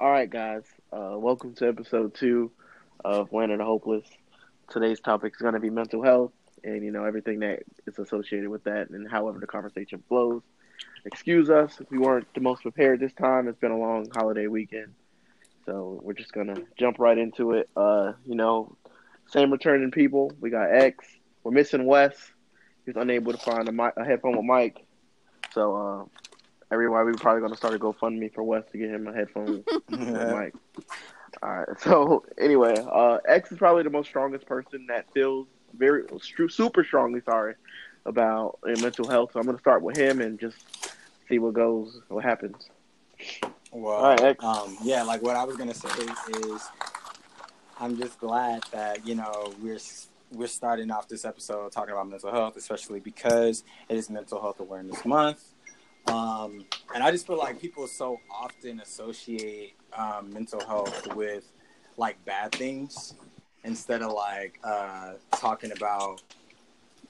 All right, guys. Uh, welcome to episode two of When the Hopeless. Today's topic is going to be mental health and you know everything that is associated with that, and however the conversation flows. Excuse us if we weren't the most prepared this time. It's been a long holiday weekend, so we're just gonna jump right into it. Uh, you know, same returning people. We got X. We're missing Wes. He's unable to find a, a headphone with mic. So uh, everybody, we're probably gonna start a GoFundMe for Wes to get him a headphone with mic. All right. So anyway, uh, X is probably the most strongest person that feels very super strongly sorry about uh, mental health. So I'm gonna start with him and just see what goes, what happens. Well, All right, um, yeah, like what I was gonna say is, I'm just glad that you know we're we're starting off this episode talking about mental health, especially because it is Mental Health Awareness Month. Um, and I just feel like people so often associate um, mental health with like bad things instead of like uh, talking about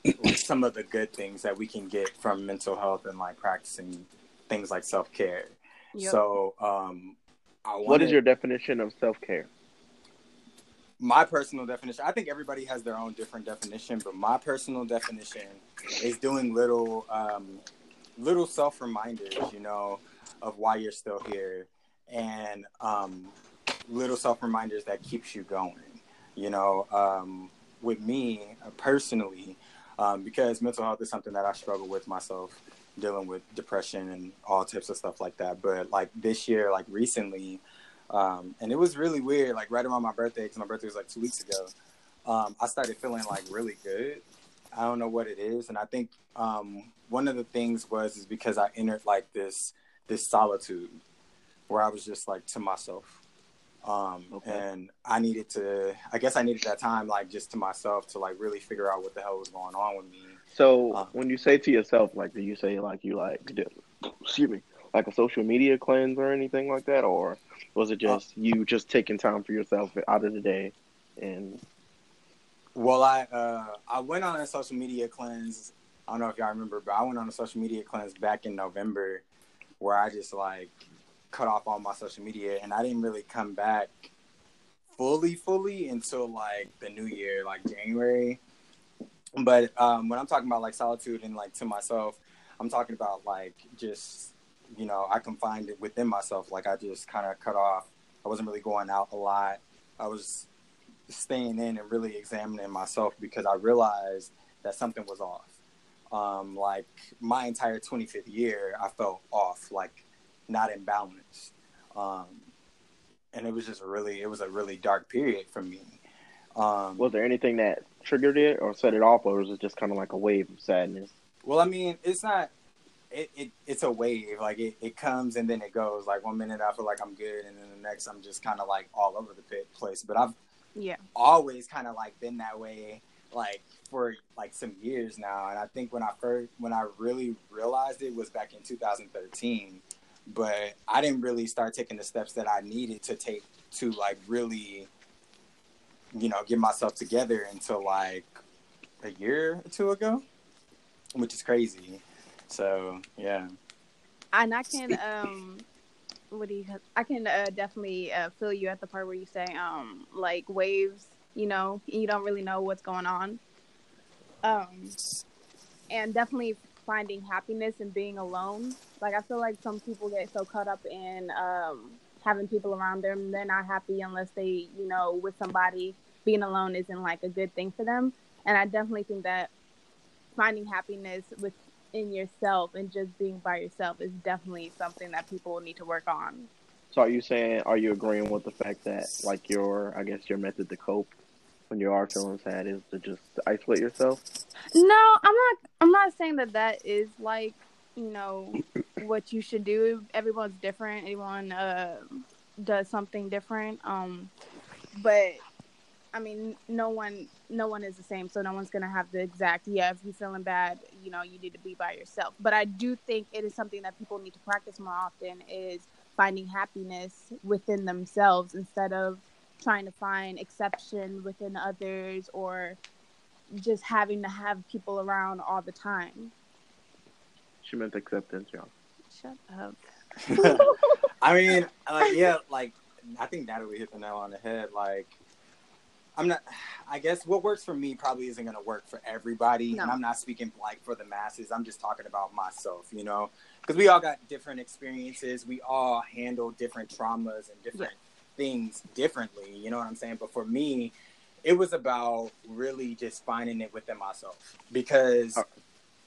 like some of the good things that we can get from mental health and like practicing things like self care. Yep. So, um, wanted, what is your definition of self care? My personal definition, I think everybody has their own different definition, but my personal definition is doing little um, little self reminders, you know, of why you're still here, and um, little self reminders that keeps you going. You know, um, with me uh, personally, um, because mental health is something that I struggle with myself, dealing with depression and all types of stuff like that. But like this year, like recently, um, and it was really weird. Like right around my birthday, because my birthday was like two weeks ago. Um, I started feeling like really good. I don't know what it is, and I think um, one of the things was is because I entered like this this solitude where I was just like to myself. Um, okay. and I needed to, I guess I needed that time, like just to myself to like really figure out what the hell was going on with me. So um, when you say to yourself, like, do you say like you like, excuse me, like a social media cleanse or anything like that, or was it just uh, you just taking time for yourself out of the day and? Well, I uh, I went on a social media cleanse I don't know if y'all remember, but I went on a social media cleanse back in November where I just like cut off all my social media and I didn't really come back fully, fully until like the new year, like January. But um, when I'm talking about like solitude and like to myself, I'm talking about like just, you know, I confined it within myself. Like I just kind of cut off. I wasn't really going out a lot. I was staying in and really examining myself because I realized that something was off um, like my entire 25th year, I felt off, like not in balance. Um, and it was just really, it was a really dark period for me. Um, was there anything that triggered it or set it off, or was it just kind of like a wave of sadness? Well, I mean, it's not. It, it it's a wave. Like it, it comes and then it goes. Like one minute I feel like I'm good, and then the next I'm just kind of like all over the place. But I've yeah always kind of like been that way. Like for like some years now, and I think when I first when I really realized it was back in 2013. But I didn't really start taking the steps that I needed to take to like really, you know, get myself together until like a year or two ago, which is crazy. So yeah. And I can um what do you I can uh, definitely uh, feel you at the part where you say um like waves, you know, you don't really know what's going on um, and definitely finding happiness and being alone. Like I feel like some people get so caught up in um, having people around them, they're not happy unless they, you know, with somebody. Being alone isn't like a good thing for them. And I definitely think that finding happiness within yourself and just being by yourself is definitely something that people need to work on. So are you saying are you agreeing with the fact that like your I guess your method to cope when you are feeling sad is to just isolate yourself? No, I'm not. I'm not saying that that is like you know what you should do. Everyone's different. Everyone uh, does something different. Um, but I mean, no one, no one is the same. So no one's gonna have the exact. Yeah, if you're feeling bad, you know, you need to be by yourself. But I do think it is something that people need to practice more often. Is finding happiness within themselves instead of trying to find exception within others or just having to have people around all the time. She meant acceptance, y'all. Shut up. I mean, uh, like, yeah, like I think Natalie hit the nail on the head. Like, I'm not. I guess what works for me probably isn't going to work for everybody, No. and I'm not speaking like for the masses. I'm just talking about myself, you know, because we all got different experiences. We all handle different traumas and different things differently. You know what I'm saying? But for me, it was about really just finding it within myself because Uh.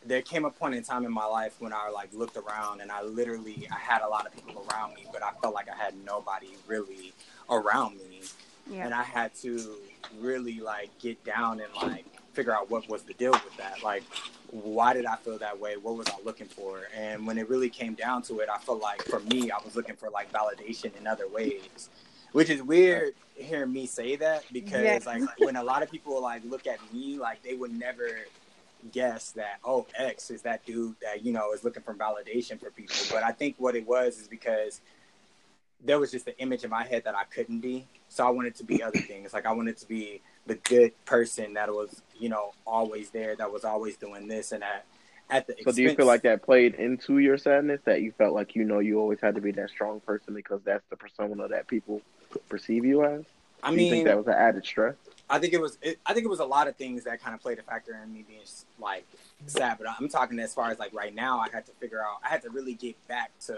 there came a point in time in my life when I like looked around and I literally I had a lot of people around me, but I felt like I had nobody really around me Yeah. and I had to really like get down and like figure out what was the deal with that. Like, why did I feel that way? What was I looking for? And when it really came down to it, I felt like for me, I was looking for like validation in other ways, which is weird hearing me say that because Yeah. like when a lot of people like look at me, like they would never guess that oh X is that dude that you know is looking for validation for people. But I think what it was is because there was just an image in my head that I couldn't be. So I wanted to be other things. Like I wanted to be the good person that was, you know, always there, that was always doing this and that. At the So do you feel like that played into your sadness? That you felt like you know you always had to be that strong person because that's the persona that people perceive you as? I do you mean, think that was an added stress? I think it was. It, I think it was a lot of things that kind of played a factor in me being like sad. But I'm talking as far as like right now, I had to figure out. I had to really get back to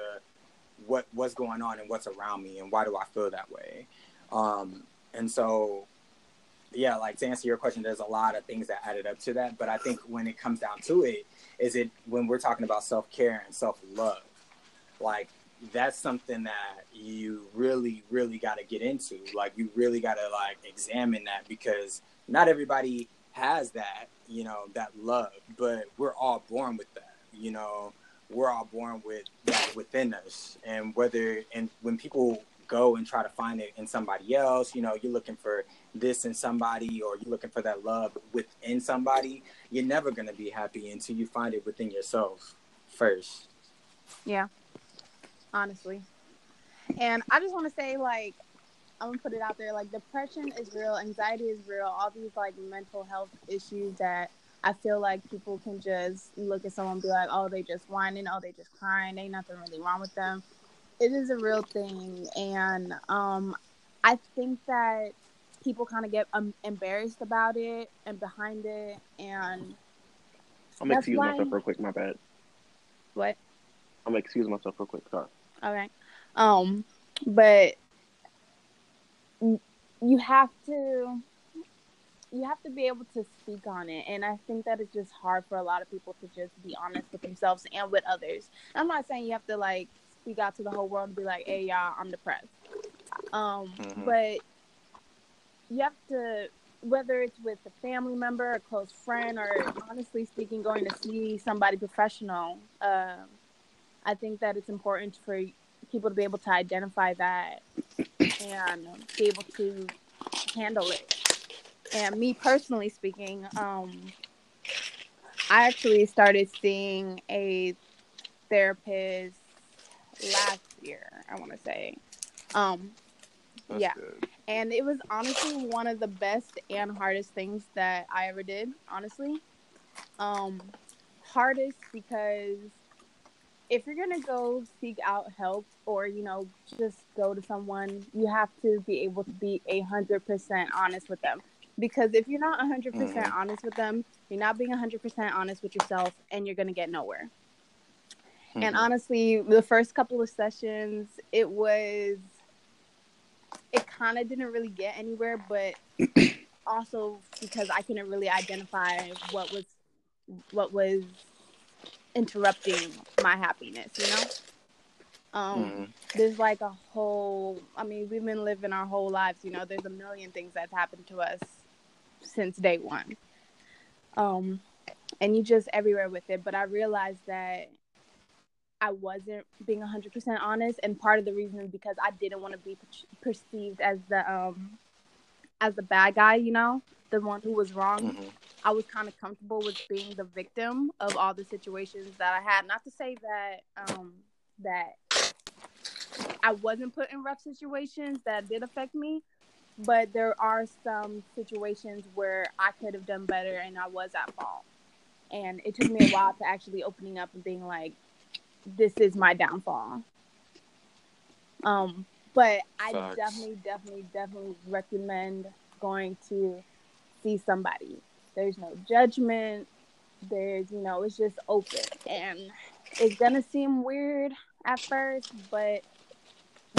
what what's going on and what's around me and why do I feel that way. Um, and so, yeah, like to answer your question, there's a lot of things that added up to that. But I think when it comes down to it, is it when we're talking about self care and self love, like that's something that you really, really got to get into. Like you really got to like examine that because not everybody has that, you know, that love, but we're all born with that, you know, we're all born with that within us. And whether, and when people go and try to find it in somebody else, you know, you're looking for this in somebody or you're looking for that love within somebody, you're never going to be happy until you find it within yourself first. Yeah. Honestly. And I just want to say, like, I'm gonna put it out there. Like, depression is real, anxiety is real. All these like mental health issues that I feel like people can just look at someone and be like, "Oh, they just whining. Oh, they just crying. Ain't nothing really wrong with them." It is a real thing, and um, I think that people kind of get um, embarrassed about it and behind it, and I'm excuse why- myself real quick. My bad. what I'm excuse myself real quick. Sorry. Okay. Um, but you have to you have to be able to speak on it and i think that it's just hard for a lot of people to just be honest with themselves and with others i'm not saying you have to like speak out to the whole world and be like hey y'all i'm depressed um Mhm. but you have to whether it's with a family member a close friend or honestly speaking going to see somebody professional um I think that it's important for people to be able to identify that and be able to handle it. And me personally speaking, um, I actually started seeing a therapist last year. I want to say, um, That's yeah, good. and it was honestly one of the best and hardest things that I ever did. Honestly, um, hardest because if you're gonna go seek out help or you know just go to someone, you have to be able to be a hundred percent honest with them. Because if you're not a hundred percent Mhm. honest with them, you're not being a hundred percent honest with yourself, and you're gonna get nowhere. And Mhm. honestly, the first couple of sessions, it was, it kind of didn't really get anywhere, but also because I couldn't really identify what was, what was interrupting my happiness, you know? Um, Mhm. there's like a whole, I mean, we've been living our whole lives, you know, there's a million things that's happened to us since day one. Um, and you just everywhere with it. But I realized that I wasn't being 100% honest. And part of the reason is because I didn't want to be per- perceived as the, um, as the bad guy, you know, the one who was wrong. Mhm. I was kind of comfortable with being the victim of all the situations that I had. Not to say that um, that I wasn't put in rough situations that did affect me, but there are some situations where I could have done better and I was at fault. And it took me a while to actually opening up and being like, "This is my downfall." Um, but I Facts. definitely, definitely, definitely recommend going to see somebody. There's no judgment. There's, you know, it's just open. And it's going to seem weird at first, but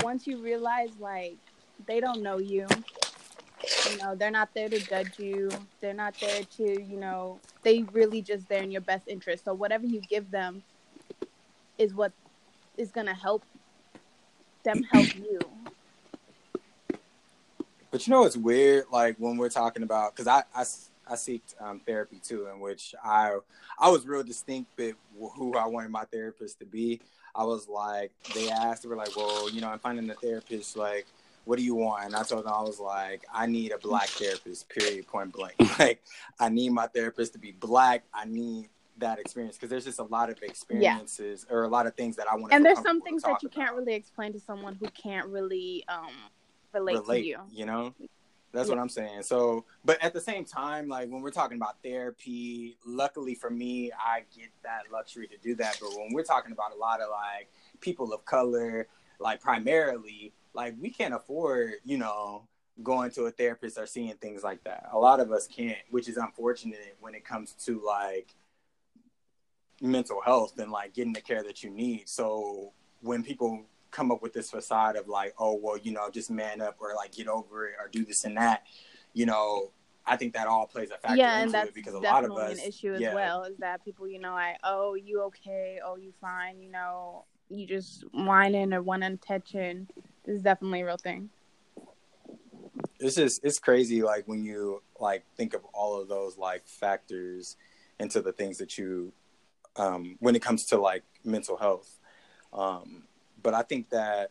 once you realize, like, they don't know you, you know, they're not there to judge you. They're not there to, you know, they really just there in your best interest. So whatever you give them is what is going to help them help you. But you know it's weird? Like when we're talking about, because I, I, I seek um, therapy too, in which I I was real distinct with who I wanted my therapist to be. I was like, they asked, they were like, well, you know, I'm finding a therapist. Like, what do you want? And I told them I was like, I need a black therapist. Period. Point blank. like, I need my therapist to be black. I need that experience because there's just a lot of experiences or a lot of things that I want. To And there's some things that you can't really explain to someone who can't really um relate, relate to you. You know, that's Yeah. what I'm saying. So, but at the same time, like when we're talking about therapy, luckily for me, I get that luxury to do that. But when we're talking about a lot of like people of color, like primarily, like we can't afford, you know, going to a therapist or seeing things like that. A lot of us can't, which is unfortunate when it comes to like mental health and like getting the care that you need. So when people come up with this facade of like, oh well, you know, just man up or like get over it or do this and that, you know, I think that all plays a factor yeah, and into that's it because a lot of us an issue as yeah, well. Is that people, you know, like, oh, you okay? Oh, you fine? You know, you just whining or wanting attention. This is definitely a real thing. it's just it's crazy like when you like think of all of those like factors into the things that you um when it comes to like mental health. Um but i think that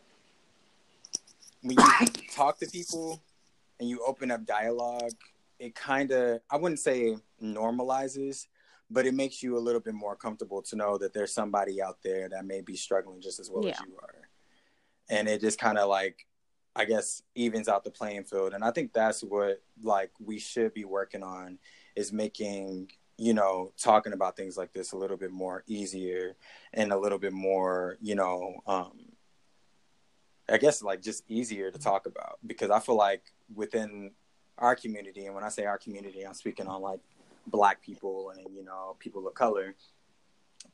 when you talk to people and you open up dialogue it kind of i wouldn't say normalizes but it makes you a little bit more comfortable to know that there's somebody out there that may be struggling just as well as you are. And it just kind of like I guess evens out the playing field. And I think that's what like we should be working on is making, you know, talking about things like this a little bit more easier and a little bit more, you know, um I guess like just easier to talk about because I feel like within our community and when I say our community, I'm speaking on like black people and, you know, people of color.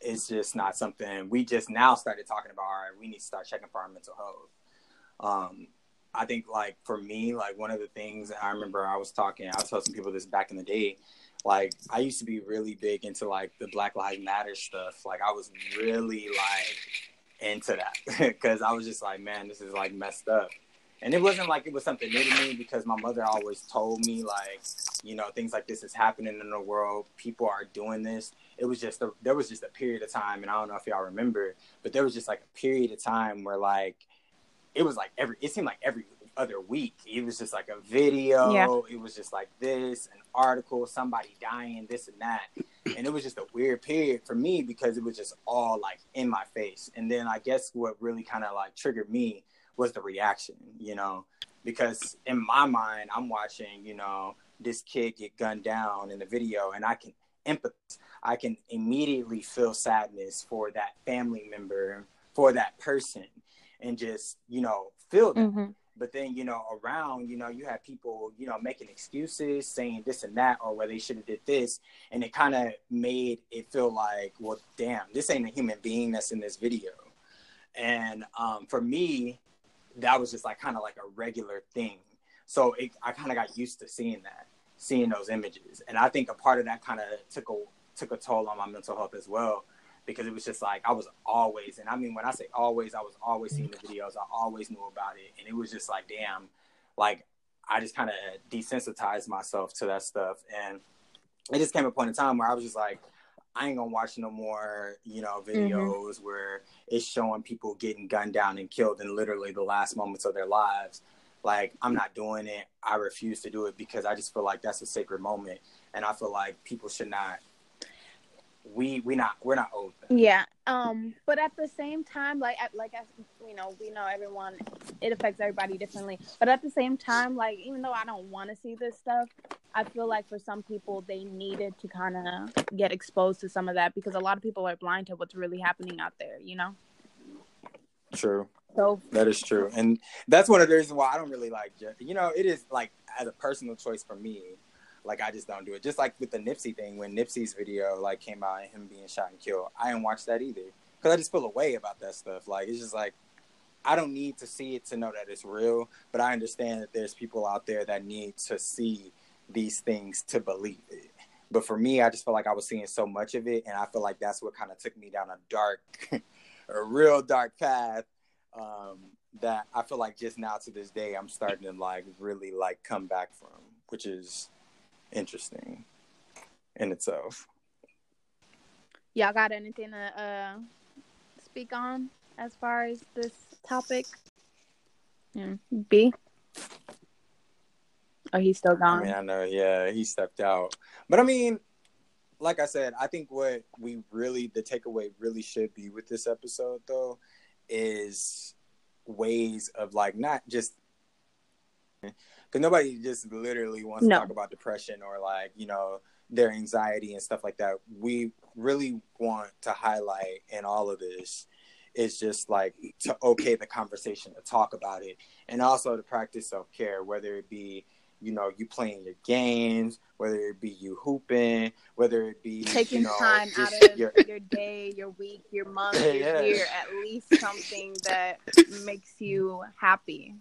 It's just not something we just now started talking about. All right, we need to start checking for our mental health. Um, I think like for me, like one of the things I remember I was talking, I was telling some people this back in the day. Like I used to be really big into like the Black Lives Matter stuff. Like I was really like into that because I was just like, man, this is like messed up. And it wasn't like it was something new to me because my mother always told me like, you know, things like this is happening in the world. People are doing this. It was just a, there was just a period of time, and I don't know if y'all remember, but there was just like a period of time where like it was like every it seemed like every other week. It was just like a video. Yeah. it was just like this an article somebody dying this and that. And it was just a weird period for me because it was just all like in my face. And then i guess what really kind of like triggered me was the reaction you know? Because in my mind i'm watching you know this kid get gunned down in the video and i can empathize. I can immediately feel sadness for that family member for that person and just you know feel that. Mm-hmm. But then you know around you know you have people you know making excuses saying this and that or where they should have did this and it kind of made it feel like well damn this ain't a human being that's in this video. And um, for me that was just like kind of like a regular thing. So it, i kind of got used to seeing that seeing those images. And i think a part of that kind of took a took a toll on my mental health as well because it was just like I was always, and I mean when I say always, I was always seeing the videos. I always knew about it, and it was just like, damn, like I just kind of desensitized myself to that stuff, and it just came a point in time where I was just like, I ain't gonna watch no more, you know, mm-hmm. videos where it's showing people getting gunned down and killed in literally the last moments of their lives. Like I'm not doing it. I refuse to do it because I just feel like that's a sacred moment, and I feel like people should not. We we not we're not owed that. Yeah. Um, but at the same time, like I- like as you know, we know everyone it affects everybody differently. But at the same time, like even though I don't want to see this stuff, I feel like for some people they needed to kind of get exposed to some of that because a lot of people are blind to what's really happening out there. You know. True. so That is true, and that's one of the reasons why I don't really like. You know, it is like as a personal choice for me. Like I just don't do it. Just like with the Nipsey thing, when Nipsey's video like came out and him being shot and killed, I didn't watch that either because I just feel away about that stuff. Like it's just like I don't need to see it to know that it's real, but I understand that there's people out there that need to see these things to believe it. But for me, I just felt like I was seeing so much of it, and I feel like that's what kind of took me down a dark, a real dark path. Um, that I feel like just now to this day, I'm starting to like really like come back from, which is interesting in itself. y'all got anything to uh speak on as far as this topic? Yeah. B. Oh, he's still I gone. mean, I know, yeah, he stepped out. But I mean, like I said, I think what we really, the takeaway really should be with this episode, though, is ways of like not just because nobody just literally wants No. to talk about depression or like, you know, their anxiety and stuff like that. We really want to highlight in all of this is just like to okay the conversation, to talk about it, and also to practice self care, whether it be you know you playing your games, whether it be you hooping, whether it be taking you know, time out of your- your day, your week, your month, your year, at least something that makes you happy.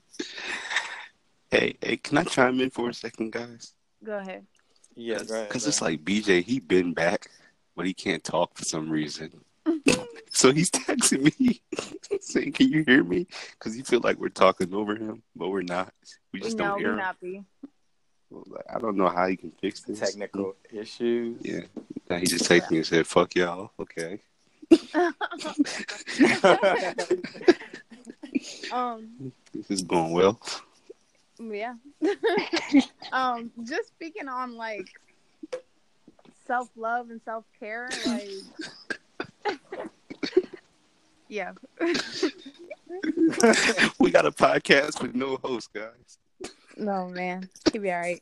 Hey, hey, can I chime in for a second, guys? Go ahead. yeah, go ahead, Because it's like BJ, he been back, but he can't talk for some reason. so he's texting me saying, "Can you hear me?" Because he feel like we're talking over him, but we're not. We just no, don't we hear him. not be. Like, I don't know how he can fix this. technical issues. Yeah. Now he just texted me and said, "Fuck y'all." Okay. um, This is going well. Yeah. um, just speaking on like self love and self care, like yeah. we got a podcast with no host, guys. No man, he'll be all right.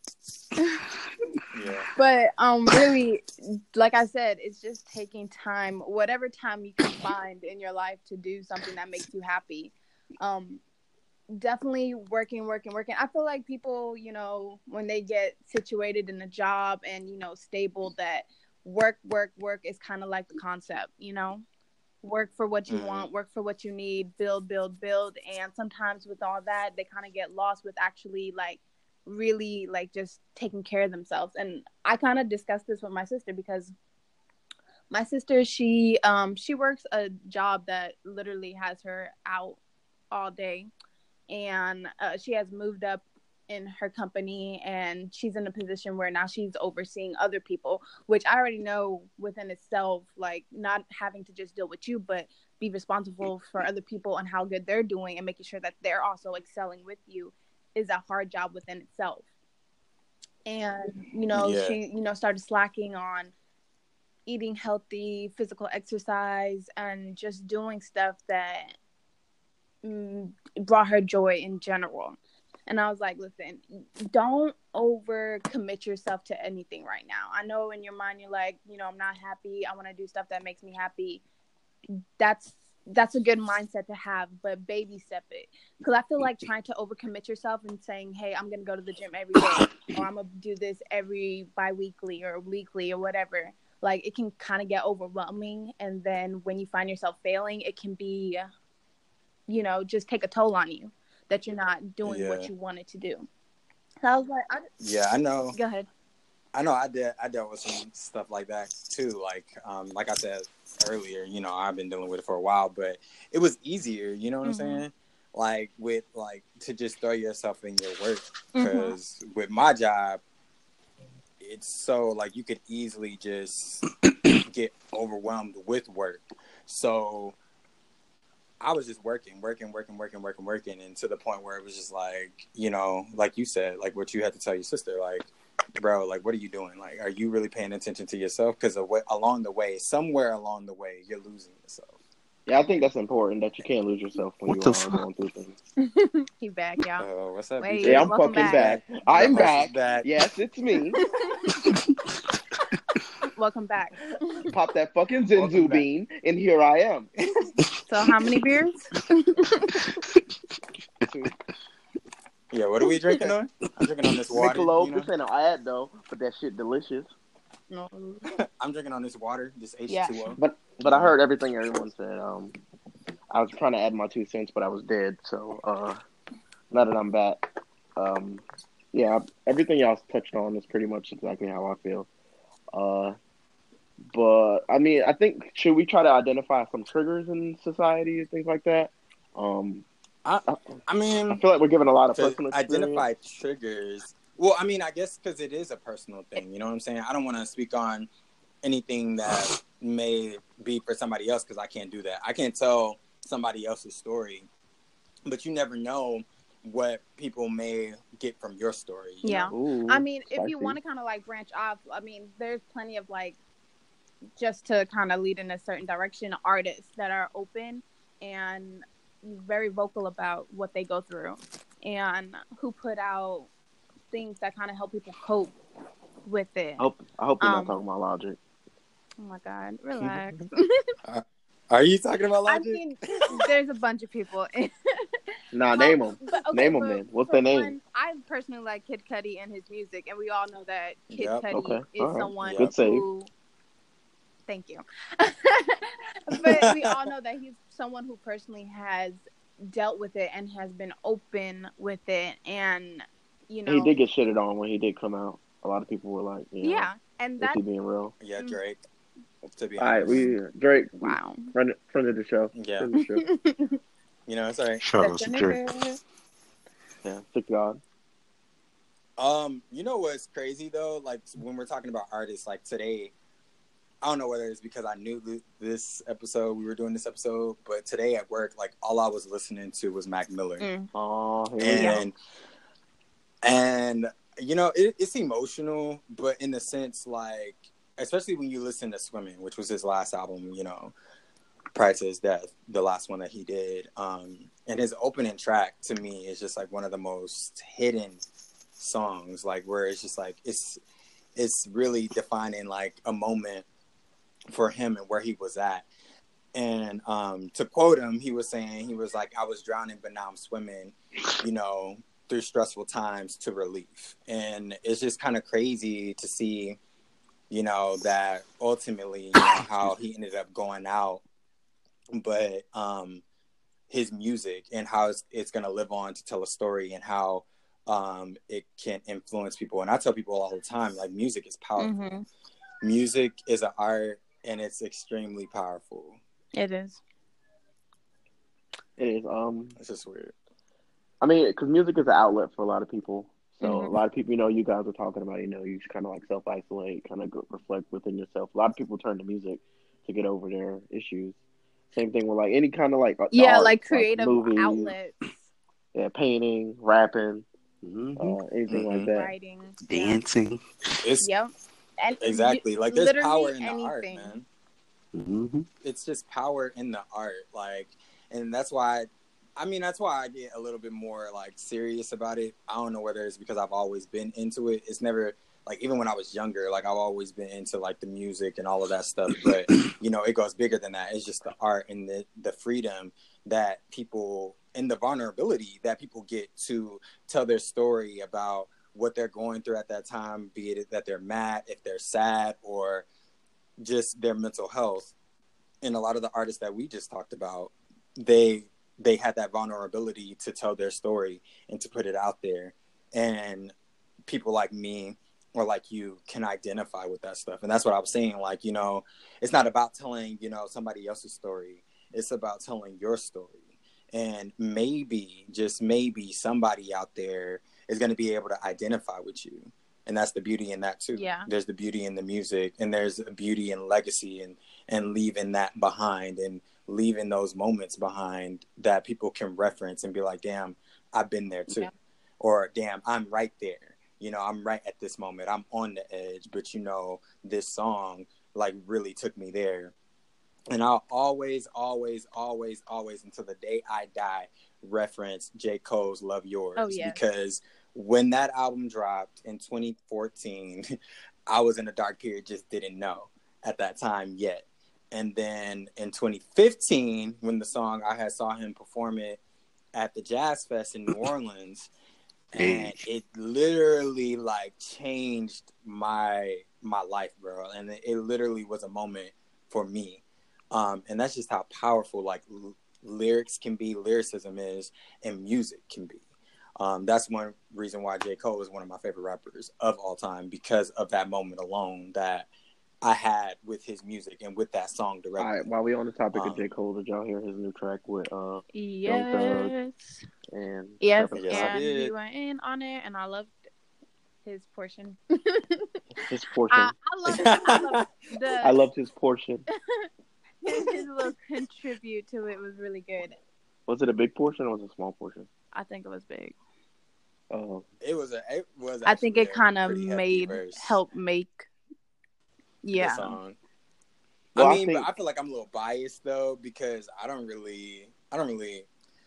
yeah. But um, really, like I said, it's just taking time, whatever time you can find in your life to do something that makes you happy. Um, definitely working, working, working. I feel like people, you know, when they get situated in a job and you know stable, that work, work, work is kind of like the concept, you know. Work for what you Mhm. want, work for what you need, build, build, build. And sometimes with all that, they kind of get lost with actually like really like just taking care of themselves and i kind of discussed this with my sister because my sister she um she works a job that literally has her out all day and uh, she has moved up in her company and she's in a position where now she's overseeing other people which i already know within itself like not having to just deal with you but be responsible for other people and how good they're doing and making sure that they're also excelling with you is a hard job within itself. And you know, Yeah. she you know started slacking on eating healthy, physical exercise, and just doing stuff that Mm, brought her joy in general. And I was like, listen, don't over commit yourself to anything right now. I know in your mind you're like, you know, I'm not happy. I want to do stuff that makes me happy. That's that's a good mindset to have, but baby step it. Because I feel like trying to overcommit yourself and saying, "Hey, I'm gonna go to the gym every day, or I'm gonna do this every bi-weekly or weekly or whatever." Like it can kind of get overwhelming, and then when you find yourself failing, it can be, you know, just take a toll on you that you're not doing Yeah. what you wanted to do. So I was like, I, Yeah, I know. "Go ahead." I know I did I dealt with some stuff like that too. Like um like I said earlier, you know, I've been dealing with it for a while, but it was easier, you know what Mhm. I'm saying? Like with like to just throw yourself in your work because with my job it's so like you could easily just get overwhelmed with work. So I was just working, working, working, working, working, working, and to the point where it was just like, you know, like you said, like what you had to tell your sister, like, bro, like, what are you doing? Like, are you really paying attention to yourself? Because along the way, somewhere along the way, you're losing yourself. Yeah, I think that's important that you can't lose yourself when What you are fuck? going through things. he back, y'all. Oh, what's up? Wait, Yeah, I'm fucking back. back. I'm The host is back. Yes, it's me. Welcome back. Pop that fucking Welcome Zenzu bean, and here I am. So how many beers? Yeah, what are we drinking on? I'm drinking on this water. Michelob, you know? this ain't no ad though, but that shit delicious. no. I'm drinking on this water, this H2O. Yeah. But but I heard everything everyone said. Um, I was trying to add my two cents, but I was dead. So uh, now that I'm back, um, yeah, everything y'all touched on is pretty much exactly how I feel. Uh, but I mean, I think should we try to identify some triggers in society and things like that? Um, I I mean, I feel like we're giving a lot of to personal experience. identify triggers. Well, I mean, I guess because it is a personal thing. You know what I'm saying? I don't want to speak on anything that may be for somebody else because I can't do that. I can't tell somebody else's story, but you never know what people may get from your story. you Yeah. know? Ooh, I mean, if you want to kind of like branch off, I mean, there's plenty of like just to kind of lead in a certain direction artists that are open and very vocal about what they go through and who put out things that kind of help people cope with it. I hope I hope you're Um, not talking about logic. Oh my god, relax. Are you talking about I logic? mean, there's a bunch of people. Nah, name them. But, Name 'em for- then. What's for their name? one, I personally like Kid Cudi and his music, and we all know that Kid Yep. Cudi Okay, is all right. someone Good save. who. Thank you. but we all know that he's someone who personally has dealt with it and has been open with it, and you know, He did get shitted on when he did come out. A lot of people were like, you know, yeah, and that's he being real? yeah, Drake. To be All right, honest. we Drake, wow. friend, friend of the show. Yeah. Friend of the show. You know, it's all right. Shout out to Drake. Yeah, 6 God. Um, you know what's crazy though? Like when we're talking about artists, like today, I don't know whether it's because I knew th- this episode we were doing this episode, but today at work, like all I was listening to was Mac Miller, Mm. Oh, here and and you know it, it's emotional, but in the sense like, especially when you listen to Swimming, which was his last album, you know, prior to his death, the last one that he did, um, and his opening track to me is just like one of the most hidden songs like where it's just like it's it's really defining like a moment for him and where he was at and um to quote him he was saying he was like i was drowning but now i'm swimming you know through stressful times to relief and it's just kind of crazy to see you know that ultimately you know how he ended up going out but um his music and how it's, it's going to live on to tell a story and how um, it can influence people. And I tell people all the time, like music is powerful. Mhm. Music is an art, and it's extremely powerful. It is. It is. Um, It's just weird. I mean, because music is an outlet for a lot of people. So Mhm. a lot of people, you know, you guys are talking about, you know, you kind of like self isolate, kind of reflect within yourself. A lot of people turn to music to get over their issues. Same thing with like any kind of like Yeah, art, like creative movies, outlets, yeah, painting, rapping, Mhm. uh, anything like Mhm. that. writing. Dancing. It's Yep. And exactly like there's power in the art, anything. man. hmm It's just power in the art, like, and that's why. I mean, that's why I get a little bit more like serious about it. I don't know whether it's because I've always been into it. It's never like even when I was younger, like I've always been into like the music and all of that stuff. But you know, it goes bigger than that. It's just the art and the the freedom that people and the vulnerability that people get to tell their story about what they're going through at that time, be it that they're mad, if they're sad, or just their mental health. And a lot of the artists that we just talked about, they they had that vulnerability to tell their story and to put it out there. And people like me or like you can identify with that stuff. And that's what I was saying. Like, you know, it's not about telling, you know, somebody else's story. It's about telling your story. And maybe, just maybe, somebody out there is going to be able to identify with you. And that's the beauty in that too. Yeah. There's the beauty in the music, and there's a beauty in legacy, and and leaving that behind, and leaving those moments behind that people can reference and be like, "Damn, I've been there too," Yeah. or "Damn, I'm right there." You know, I'm right at this moment. I'm on the edge, but you know, this song like really took me there. And I'll always, always, always, always until the day I die reference J. Cole's Love Yours. Oh, yes. Because when that album dropped in 2014, I was in a dark period, just didn't know at that time yet. and then in 2015, when the song I had saw him perform it at the Jazz Fest in New Orleans, and it literally like changed my my life, bro. And it, it literally was a moment for me. Um, and that's just how powerful like l- lyrics can be, lyricism is, and music can be. Um, that's one reason why J. Cole is one of my favorite rappers of all time because of that moment alone that I had with his music and with that song directly. All right, while we on the topic Um, of J. Cole, did y'all hear his new track with uh yes. and Yes, Travis Yes, and did. he went in on it, and I loved his portion. his portion? I, I love, I love the I loved his portion. his, his little contribute to it was really good. Was it a big portion or was it a small portion? I think it was big. Oh, it was a it was. I think it kind of made verse, help make. the Yeah, song. Well, I I mean, think- but I feel like I'm a little biased though because I don't really, I don't really.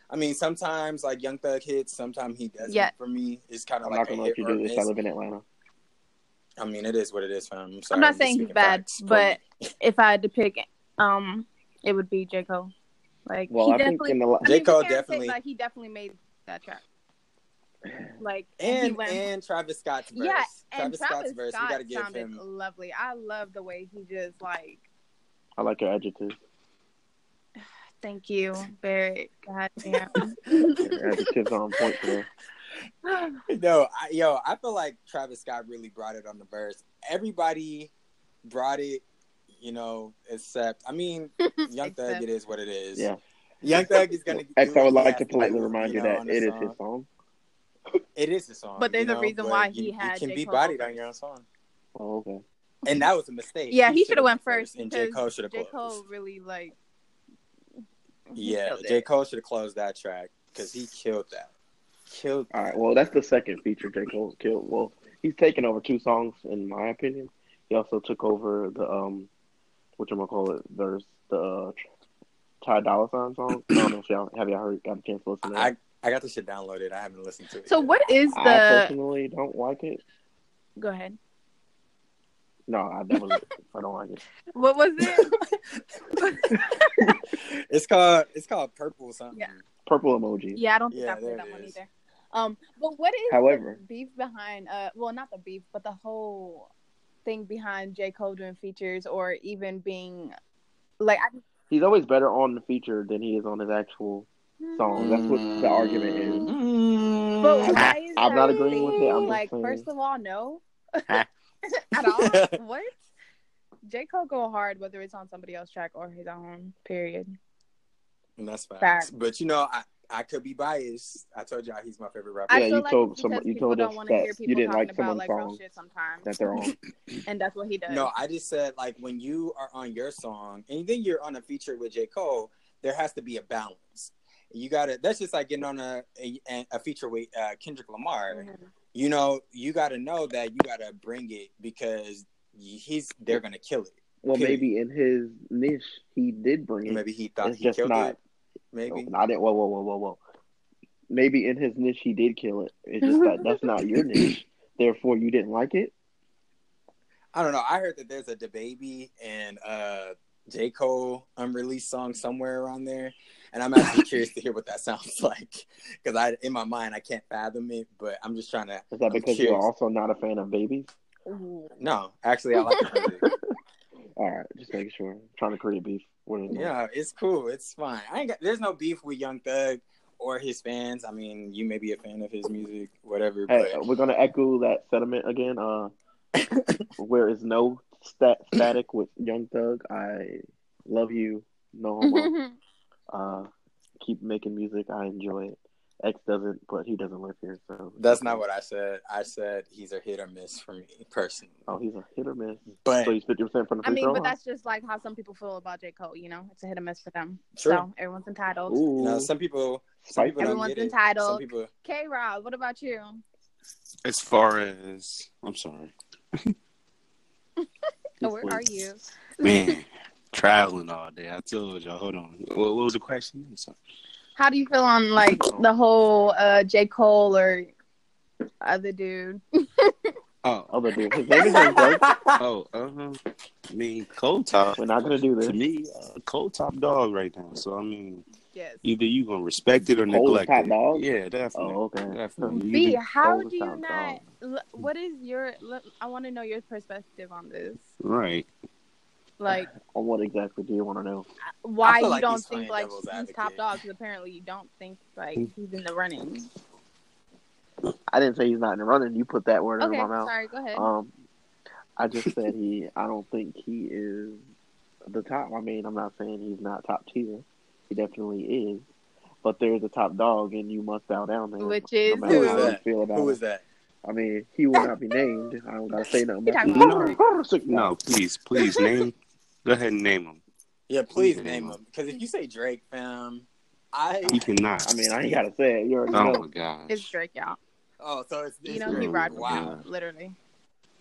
I mean, sometimes like Young Thug hits, sometimes he doesn't. Yeah. For me, it's kind of I'm like not gonna let you do this. I live in Atlanta. I mean, it is what it is, fam. I'm, sorry, I'm not just saying he's bad, facts but if I had to pick, um, it would be J Cole. Like Well, he I think definitely, in the la- I J. mean, Cole we can't say, definitely- like he definitely made that track. Like and went- and Travis Scott's verse. yeah, and Travis, Travis Scott's verse. Scott we got to give sounded him. lovely. I love the way he just like. I like your adjectives. Thank you, Barrett. God damn. Adjectives on point today. No, I, yo, I feel like Travis Scott really brought it on the verse. Everybody brought it, you know, except I mean, Young Thug. It is what it is. Yeah. Young Thug is gonna. X, do I would like to politely remind you know, that on the it is song. his song. It is his song. But there's you a reason but why you, he had You can J. be Cole bodied on your own song, Oh, okay. and that was a mistake. Yeah, he should should've went went first and J Cole should have J closed. Cole really like. Yeah, J. Cole should have closed that track because he killed that. Killed. All right. Well, that's the second feature J. Cole killed. Well, he's taken over two songs, in my opinion. He also took over the um, what you gonna call it? There's the uh, Ty Dolla Sign song. I don't know if y'all have y'all heard got a chance to listen to I that. I got the shit downloaded. I haven't listened to it. So yet. what is I the? personally don't like it. Go ahead. No, I definitely I don't like it. What was it? it's called it's called purple something. Yeah. Purple emoji. yeah, I don't think Yeah, I played there that one is. either. Um, but what is However- the beef behind? Uh, well, not the beef, but the whole thing behind J Cole doing features or even being like. I, He's always better on the feature than he is on his actual song. That's what the argument is. Mm. But I- why is I'm that not agreeing with it. I'm like, saying. first of all, no. At all? what? J Cole go hard whether it's on somebody else's track or his own. Period. And that's facts. Facts. But you know, I, I could be biased. I told y'all he's my favorite rapper. I Yeah, you like told it's some- you told don't us that you didn't talking like about someone's like real song shit sometimes, that they're on. and that's what he does. No, I just said like when you are on your song and then you're on a feature with J. Cole, there has to be a balance. You gotta that's just like getting on a a, a feature with uh, Kendrick Lamar. Mhm. You know, you gotta know that you gotta bring it because he's they're gonna kill it. Well, Period. maybe in his niche he did bring it. Maybe he thought It's he just killed not- it. Maybe. No, I didn't. Whoa, whoa, whoa, whoa, whoa. Maybe in his niche he did kill it. It's just that that's not your niche. Therefore, you didn't like it. I don't know. I heard that there's a DaBaby and uh J. Cole unreleased song somewhere around there. And I'm actually curious to hear what that sounds like. Because I in my mind I can't fathom it, but I'm just trying to Is that I'm because you're also not a fan of babies? No, actually I like the. All right, just making sure. trying to create beef. What is it? Yeah, it's cool. It's fine. I ain't got there's no beef with Young Thug or his fans. I mean, you may be a fan of his music, whatever, Hey, but we're gonna echo that sentiment again. Uh, where is no stat static with Young Thug? I love you, no homo. uh, keep making music. I enjoy it. X doesn't, but he doesn't live here, so that's not what I said. I said he's a hit or miss for me personally. Oh, he's a hit or miss. But So he's fifty percent from the I mean, throw but line? that's just like how some people feel about J Cole. You know, it's a hit or miss for them. True. So everyone's entitled. Ooh, no, some people some Spicy. people don't Everyone's get it. entitled. Some people K Rob, what about you? As far as I'm sorry, Oh, where are you? man, traveling all day. I told y'all. Hold on. What, what was the question? I'm sorry. How do you feel on like the whole uh, J Cole or other dude? Oh, other dude. His name is Drake. oh, uh, I mean, Cole top. We're not gonna do this. To me, uh, Cole top dog right now. So I mean, Yes. either you gonna respect it or Cold neglect top it. dog? Yeah, definitely. Oh, okay. Definitely. B, Either- how do you not? l- What is your? I want to know your perspective on this. right. Like, On what exactly do you want to know? why you like don't he's think like devil's he's top dog? Because apparently you don't think like he's in the running. I didn't say he's not in the running. You put that word Okay, in my mouth. sorry. Go ahead. Um, I just said he. I don't think he is the top. I mean, I'm not saying he's not top tier. He definitely is. But there's a top dog, and you must bow down there. Which is no Who is that? feel about Who it. is that? I mean, he will not be named. I don't gotta say nothing. You about talking it. about No, please, please name. Go ahead and name him. Yeah, please Please name name him. Because if you say Drake, fam, I You cannot. I mean, I ain't gotta say it. You already Oh know. my gosh. it's Drake, y'all. oh, so it's, You it's know he Drake. ride with Wow. literally.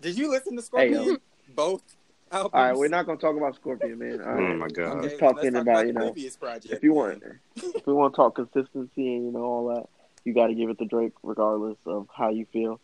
Did you listen to Scorpion? yo. Both albums. All right, we're not gonna talk about Scorpion, man. All Oh right. my god. Okay, Just talking talk about, the you know, project. If you want, if we want to talk consistency and you know all that, you got to give it to Drake, regardless of how you feel.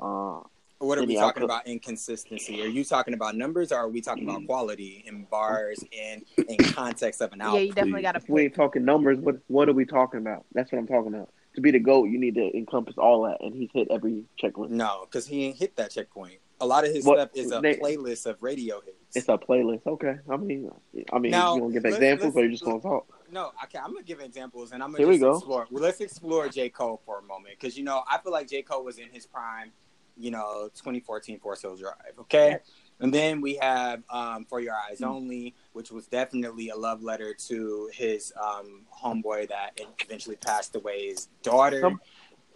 Uh, What are we talking output. about inconsistency? Are you talking about numbers or are we talking about mm-hmm. quality in bars and in context of an album? Yeah, you definitely got to we pick. ain't talking numbers, what what are we talking about? That's what I'm talking about. To be the goat, you need to encompass all that, and he's hit every checklist. No, because he ain't hit that checkpoint. A lot of his What- stuff is a they- playlist of radio hits. It's a playlist. Okay, I mean, I mean, Now, you gonna give examples, let's- or you just gonna talk? No, okay, I'm gonna give examples, and I'm gonna Here we just go. explore. Well, let's explore J Cole for a moment, because you know I feel like J Cole was in his prime, you know, 2014 Forest Hills Drive. Okay, and then we have um, For Your Eyes Only, which was definitely a love letter to his um, homeboy that eventually passed away, his daughter. Some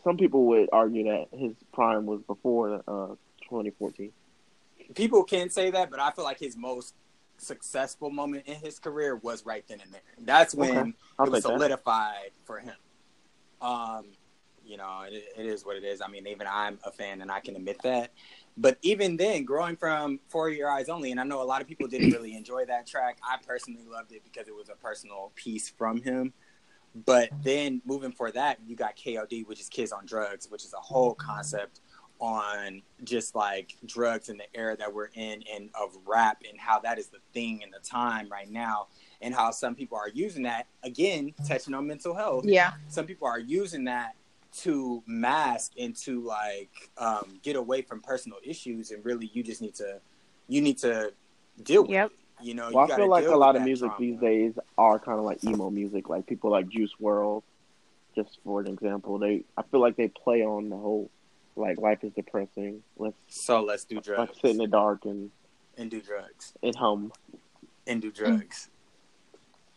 some people would argue that his prime was before uh 2014. People can say that, but I feel like his most successful moment in his career was right then and there. That's when Okay, it was take that. solidified for him. Um, you know, it, it is what it is. I mean, even I'm a fan, and I can admit that. But even then, growing from For Your Eyes Only, and I know a lot of people didn't really enjoy that track. I personally loved it because it was a personal piece from him. But then moving for that, you got KOD, which is Kids on Drugs, which is a whole concept on just like drugs in the era that we're in and of rap and how that is the thing in the time right now and how some people are using that again touching on mental health Yeah. some people are using that to mask and to like um, get away from personal issues and really you just need to you need to deal with Yep. it you know Well, you I feel like a lot of music trauma. these days are kind of like emo music, like people like Juice WRLD. Just for an example, they I feel like they play on the whole like life is depressing. Let's so let's do like drugs sit in the dark and and do drugs at home and do drugs.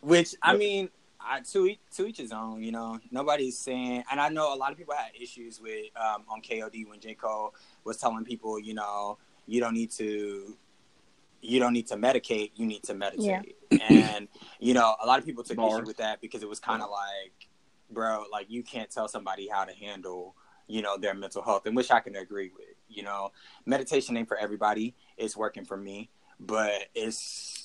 Which I mean, I, to each, to each his own. You know, nobody's saying, and I know a lot of people had issues with um, on KOD when J Cole was telling people, you know, you don't need to, you don't need to medicate, you need to meditate. And you know, a lot of people took issue with that because it was kind of like, bro, like you can't tell somebody how to handle, you know, their mental health, and which I can agree with. You know, meditation ain't for everybody. It's working for me, but it's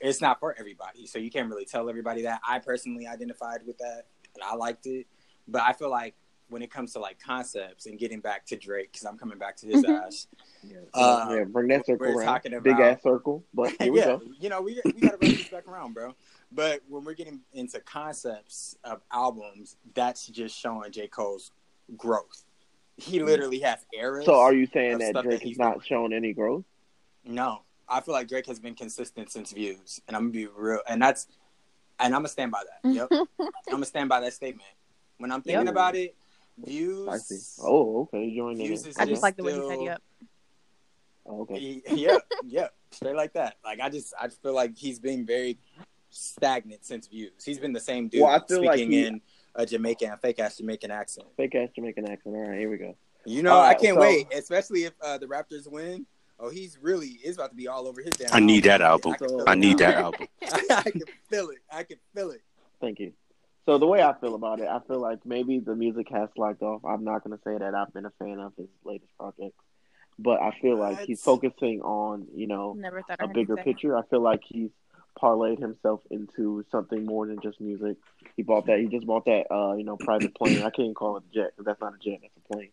it's not for everybody. So you can't really tell everybody that. I personally identified with that and I liked it. But I feel like when it comes to like concepts and getting back to Drake, because I'm coming back to his Mhm. ass. Yeah, Uh, yeah bring that circle we're around. talking Big ass circle, but here we yeah, go. you know, we we gotta bring this back around, bro. But when we're getting into concepts of albums, that's just showing J. Cole's growth. He literally has eras. So are you saying that Drake that has not doing. shown any growth? No, I feel like Drake has been consistent since views, and I'm gonna be real, and that's, and I'm gonna stand by that. Yep, I'm gonna stand by that statement. When I'm thinking Yep. about it, views. I see. Oh, okay, you joined in. Views there. is I just like the way he Still- said yep. Oh, okay. Yeah, yeah, straight like that. Like I just, I feel like he's been very stagnant since views. He's been the same dude Well, I feel like speaking he- in a Jamaican, a fake ass Jamaican accent. Fake ass Jamaican accent. All right, here we go. You know, All I can't so- wait, especially if uh, the Raptors win. Oh, he's really is about to be all over his damn. I need that album. album. I need that album. I can feel it. I can feel it. Thank you. So the way I feel about it, I feel like maybe the music has slacked off. I'm not gonna say that I've been a fan of his latest projects, but I feel like he's focusing on you know Never thought I a heard bigger picture. I feel like he's parlayed himself into something more than just music. He bought that. He just bought that. Uh, you know, private plane. I can't even call it a jet because that's not a jet. That's a plane.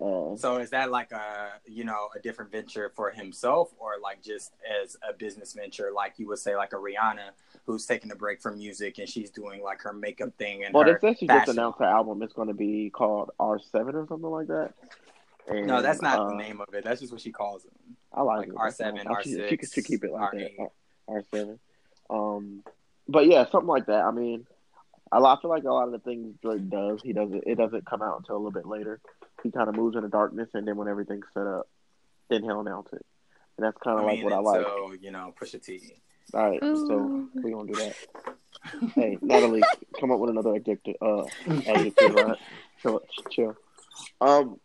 Uh, So is that like a you know a different venture for himself, or like just as a business venture, like you would say, like a Rihanna who's taking a break from music and she's doing like her makeup thing and Well, they said she just announced her album. It's going to be called R Seven or something like that. And, No, that's not uh, the name of it. That's just what she calls it. I like, like it. R7, nice. She, could- keep it like R8. that. R seven. Um, but yeah, something like that. I mean, I, I feel like a lot of the things Drake does, he doesn't. It doesn't come out until a little bit later. He kind of moves in the darkness, and then when everything's set up, then he'll announce it. And that's kind I of like mean, what I like. until you know Pusha T. All right, so we're gonna do that. Hey, Natalie, come up with another adjective. Uh, adjective, right? Chill, chill. Um,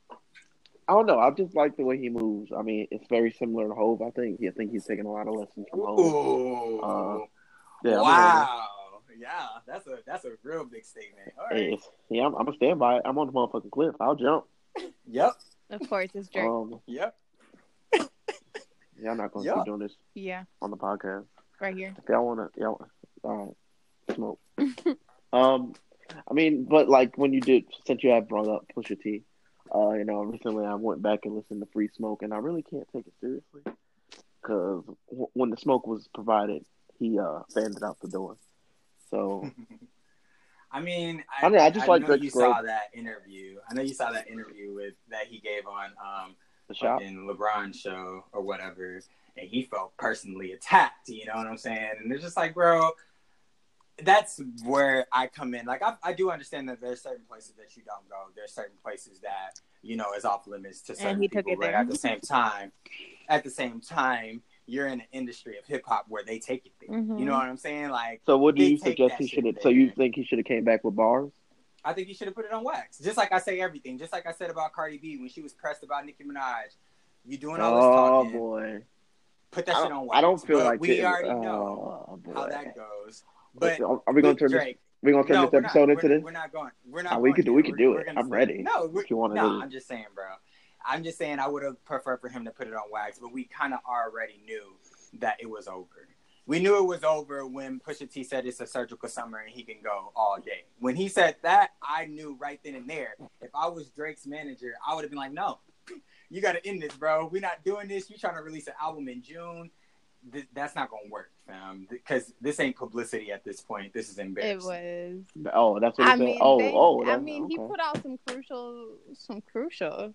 I don't know. I just like the way he moves. I mean, it's very similar to Hov. I think. I think he's taking a lot of lessons from Hov. Ooh, Uh, Yeah, wow, yeah, that's a that's a real big statement. All Hey, yeah, I'm, I'm gonna stand by it. I'm on the motherfucking cliff. I'll jump. Yep, Of course, it's Drake. Um, yep. yeah, I'm not gonna Yeah. keep doing this yeah, on the podcast. right here. If y'all wanna, y'all, all right, smoke. um, I mean, but like when you did, since you have brought up Pusha T, uh, you know, recently I went back and listened to Free Smoke, and I really can't take it seriously because w- when the smoke was provided, he uh fanned it out the door. So I mean, I mean, I just like know Drake's you saw that interview. I know you saw that interview with that he gave on um the shop, fucking LeBron show or whatever, and he felt personally attacked. You know what I'm saying? And it's just like, bro, that's where I come in. Like, I, I do understand that there's certain places that you don't go. There's certain places that you know is off limits to certain he took people. it But there. at the same time, at the same time, you're in an industry of hip hop where they take it there. Mhm. You know what I'm saying? Like, So what do you suggest he should have? So you think he should have came back with bars? I think he should have put it on wax. Just like I say everything. Just like I said about Cardi B when she was pressed about Nicki Minaj. You doing all this Oh talking. boy, Put that shit on wax. I don't feel But like we it- already oh, know boy. how that goes. But are we gonna with turn this? Drake, We gonna turn no, this we're not- episode into we're, this? We're not going. We're not. Oh, we could do- we could do we're it. gonna I'm say- ready, No, we're, if you wanna no, do. I'm just saying, bro. I'm just saying I would have preferred for him to put it on wax, but we kind of already knew that it was over. We knew it was over when Pusha T said it's a surgical summer and he can go all day. When he said that, I knew right then and there. If I was Drake's manager, I would have been like, "No, you got to end this, bro. We're not doing this. You're trying to release an album in June? Th- that's not gonna work, fam. Because this ain't publicity at this point. This is embarrassing. It was. Oh, that's what he I said. mean, oh, they, oh, I that's- mean, he put out some crucial, some crucial,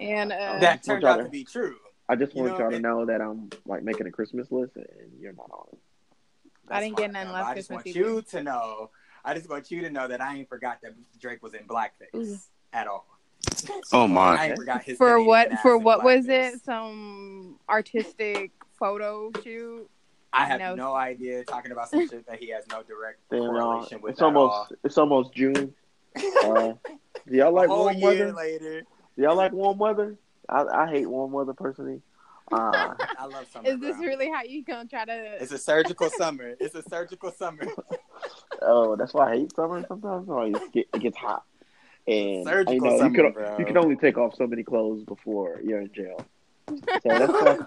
and uh, that I turned want out y'all to be true. I just you want know, y'all to know that I'm like making a Christmas list, and you're not on it. I didn't get fine, none fam. last I just want either. you to know. I just want you to know that I ain't forgot that Drake was in blackface Ooh. at all. Oh I my! ain't forgot his for what? For what was blackface. it? Some artistic photo shoot. I have No. no. idea. Talking about some shit that he has no direct Damn, y'all. correlation with It's at almost it's almost June. Uh, do y'all like a whole warm year weather? later, Do y'all like warm weather? I, I hate warm weather personally. Uh, I love summer. Is this bro. really how you gonna try to? It's a surgical summer. It's a surgical summer. oh, that's why I hate summer sometimes. Oh, it, get, it gets hot, and Surgical you know you can bro. you can only take off so many clothes before you're in jail. So that's why.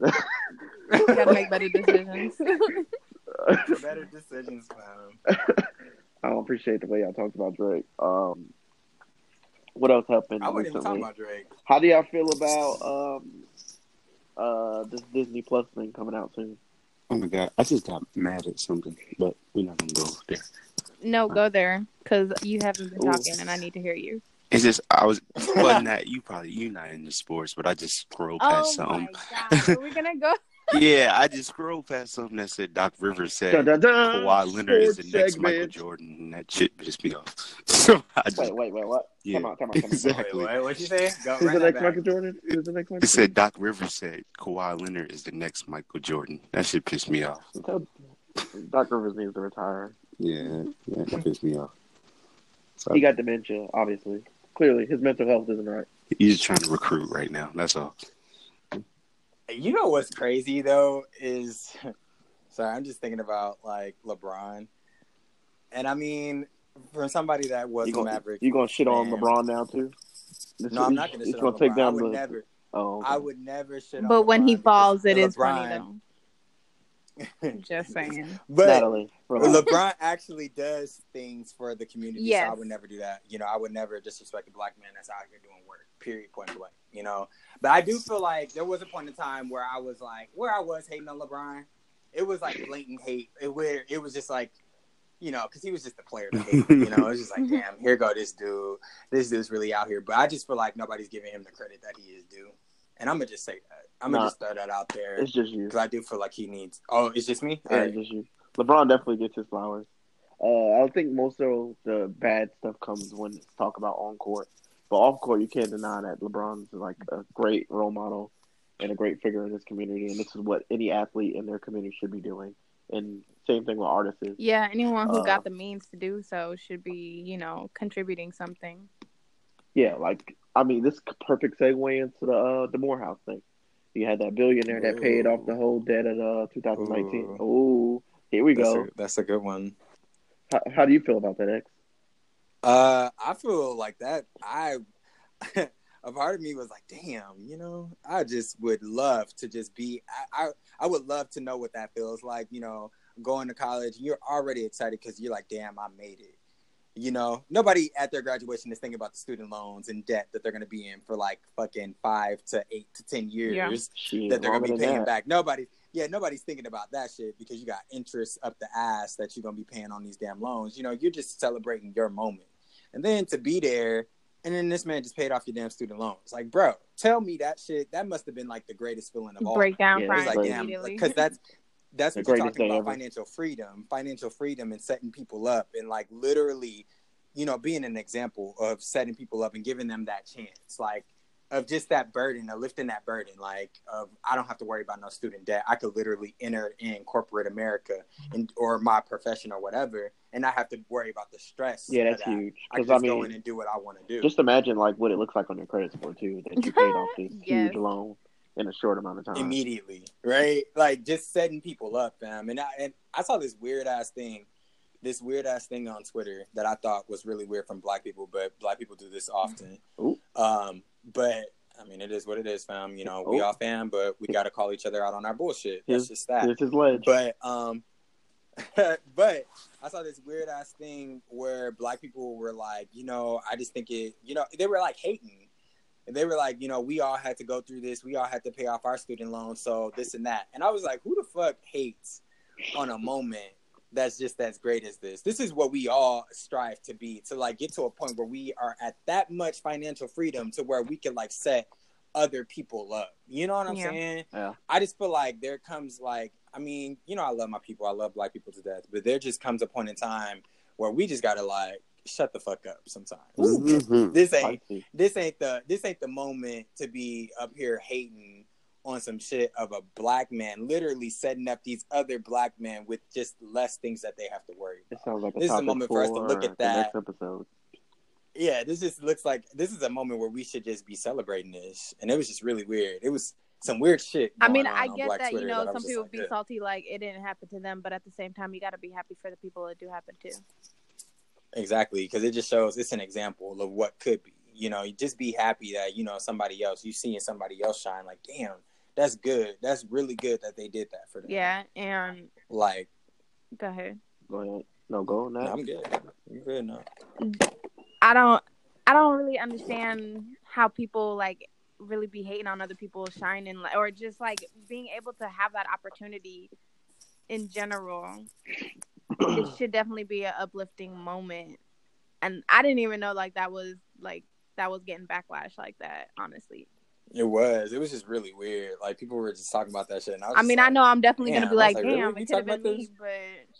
gotta make better decisions. Better decisions, fam. I don't appreciate the way y'all talked about Drake. Um, what else happened I wasn't even recently? talking about Drake. How do y'all feel about um, uh, this Disney Plus thing coming out soon? Oh my god! I just got mad at something, but we're not gonna go there. no, go there because you haven't been Ooh. talking, and I need to hear you. It's just I was well, not you probably you're not into sports, but I just scrolled past Oh my something. god, are we gonna go? Yeah, I just scrolled past something that said Doc Rivers said Dun, dun, dun. Kawhi Leonard is the Sports next Michael. Jordan, and that shit pissed me off. So I just Wait, wait, wait, what? yeah, Come on, come on, come on. exactly. Wait, wait, what you say? Go Who's run the next back. Michael Jordan? Is the next Michael It said Doc Rivers said Kawhi Leonard is the next Michael Jordan. That shit pissed me off. Jordan? Doc Rivers needs to retire. Yeah, yeah, that pissed me off. So He got dementia, obviously. Clearly, his mental health isn't right. he's just trying to recruit right now. That's all. You know what's crazy though is, sorry, I'm just thinking about like LeBron, and I mean, for somebody that was You a gonna Maverick, you gonna shit on fan- LeBron now too? This No, I'm not going to it's shit gonna on take LeBron. I down would the. never, Oh, okay. I would never shit on. But when he falls, because it is LeBron, funny though. Just saying. but Natalie. LeBron actually does things for the community. So I would never do that. You know, I would never disrespect a black man that's out here doing work. Period. Point blank. You know, but I do feel like there was a point in time where I was like, where I was hating on LeBron. It was like blatant hate. It where it was just like, you know, because he was just a player to hate. You know, it was just like, damn, here go this dude. This dude's really out here. But I just feel like nobody's giving him the credit that he is due. And I'm gonna just say that. I'm gonna just throw that out there it's just you. because I do feel like he needs. Oh, it's just me. Yeah, All it's right. just you. LeBron definitely gets his flowers. Uh, I think most of the bad stuff comes when it's talk about on court, but off court you can't deny that LeBron's like a great role model and a great figure in his community, and this is what any athlete in their community should be doing. And same thing with artists. Yeah, anyone who Uh, got the means to do so should be, you know, contributing something. Yeah, like I mean, this perfect segue into the uh, the Morehouse thing. You had that billionaire that paid off the whole debt at uh 2019. Ooh, here we That's go. a, that's a good one. How, how do you feel about that, X? Uh, I feel like that. I a part of me was like, damn, you know, I just would love to just be. I I, I would love to know what that feels like. You know, going to college, you're already excited because you're like, damn, I made it. You know, nobody at their graduation is thinking about the student loans and debt that they're going to be in for like fucking five to eight to ten years. Yeah. Shit, that they're gonna be paying that. back. Nobody, yeah, nobody's thinking about that shit because you got interest up the ass that you're gonna be paying on these damn loans. You know, you're just celebrating your moment, and then to be there, and then this man just paid off your damn student loans. Like, bro, tell me that shit. That must have been like the greatest feeling of all. Breakdown, Yeah, It's it's like, damn, immediately. Uh, because that's that's The what you're talking about ever. financial freedom, financial freedom, and setting people up, and like literally, you know, being an example of setting people up and giving them that chance, like of just that burden, of lifting that burden, like of I don't have to worry about no student debt. I could literally enter in corporate America and or my profession or whatever, and not have to worry about the stress. Yeah, that's that. huge. I can Because just I go in mean, and do what I want to do. just imagine like what it looks like on your credit score too. That you paid off this Yes. huge loan in a short amount of time. immediately, right? Like just setting people up, fam. And I and I saw this weird ass thing, this weird ass thing on Twitter that I thought was really weird from black people, but black people do this often. Ooh. Um, but I mean, it is what it is, fam. You know, we all fam, but we got to call each other out on our bullshit. That's Here's- just that. Here's his ledge. But um, but I saw this weird ass thing where black people were like, you know, I just think it, you know, they were like hating. And they were like, you know, we all had to go through this. We all had to pay off our student loans, so this and that. And I was like, who the fuck hates on a moment that's just as great as this? This is what we all strive to be to like get to a point where we are at that much financial freedom to where we can like set other people up. You know what I'm Yeah. saying? Yeah. I just feel like there comes like I mean, you know, I love my people. I love black people to death, but there just comes a point in time where we just gotta like shut the fuck up sometimes. Mhm. This ain't this ain't the this ain't the moment to be up here hating on some shit of a black man literally setting up these other black men with just less things that they have to worry It sounds like a This is a moment for us to look at that. next episode. Yeah, this just looks like this is a moment where we should just be celebrating this. And it was just really weird. It was some weird shit. I mean, on I on get Black that, you know, some people like, be "Ugh." salty like it didn't happen to them, but at the same time, you got to be happy for the people that do happen to. Exactly, because it just shows it's an example of what could be. You know, you just be happy that you know somebody else, you seeing somebody else shine. Like, damn, that's good. That's really good that they did that for them. Yeah, and Like, go ahead. Go ahead. No, go on no. I'm good. I'm good now. I don't, I don't really understand how people like really be hating on other people shining, or just like being able to have that opportunity in general. It should definitely be an uplifting moment, and I didn't even know like that was like that was getting backlash like that. Honestly, It was. It was just really weird. Like people were just talking about that shit. And I, was I mean, like, I know I'm definitely damn. gonna be like, like, damn, We it could have been me, but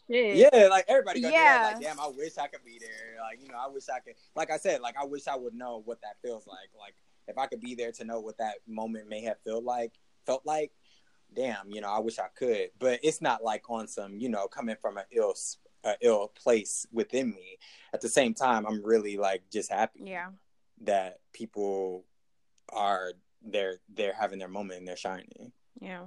shit. Yeah, like everybody gonna do that. Yeah. Like, damn, I wish I could be there. Like, you know, I wish I could. Like I said, like I wish I would know what that feels like. Like if I could be there to know what that moment may have felt like. Felt like, damn, you know, I wish I could. But it's not like on some, you know, coming from an ill, s- a ill place within me. At the same time, I'm really like just happy yeah. that people are they're they're having their moment and they're shining. Yeah.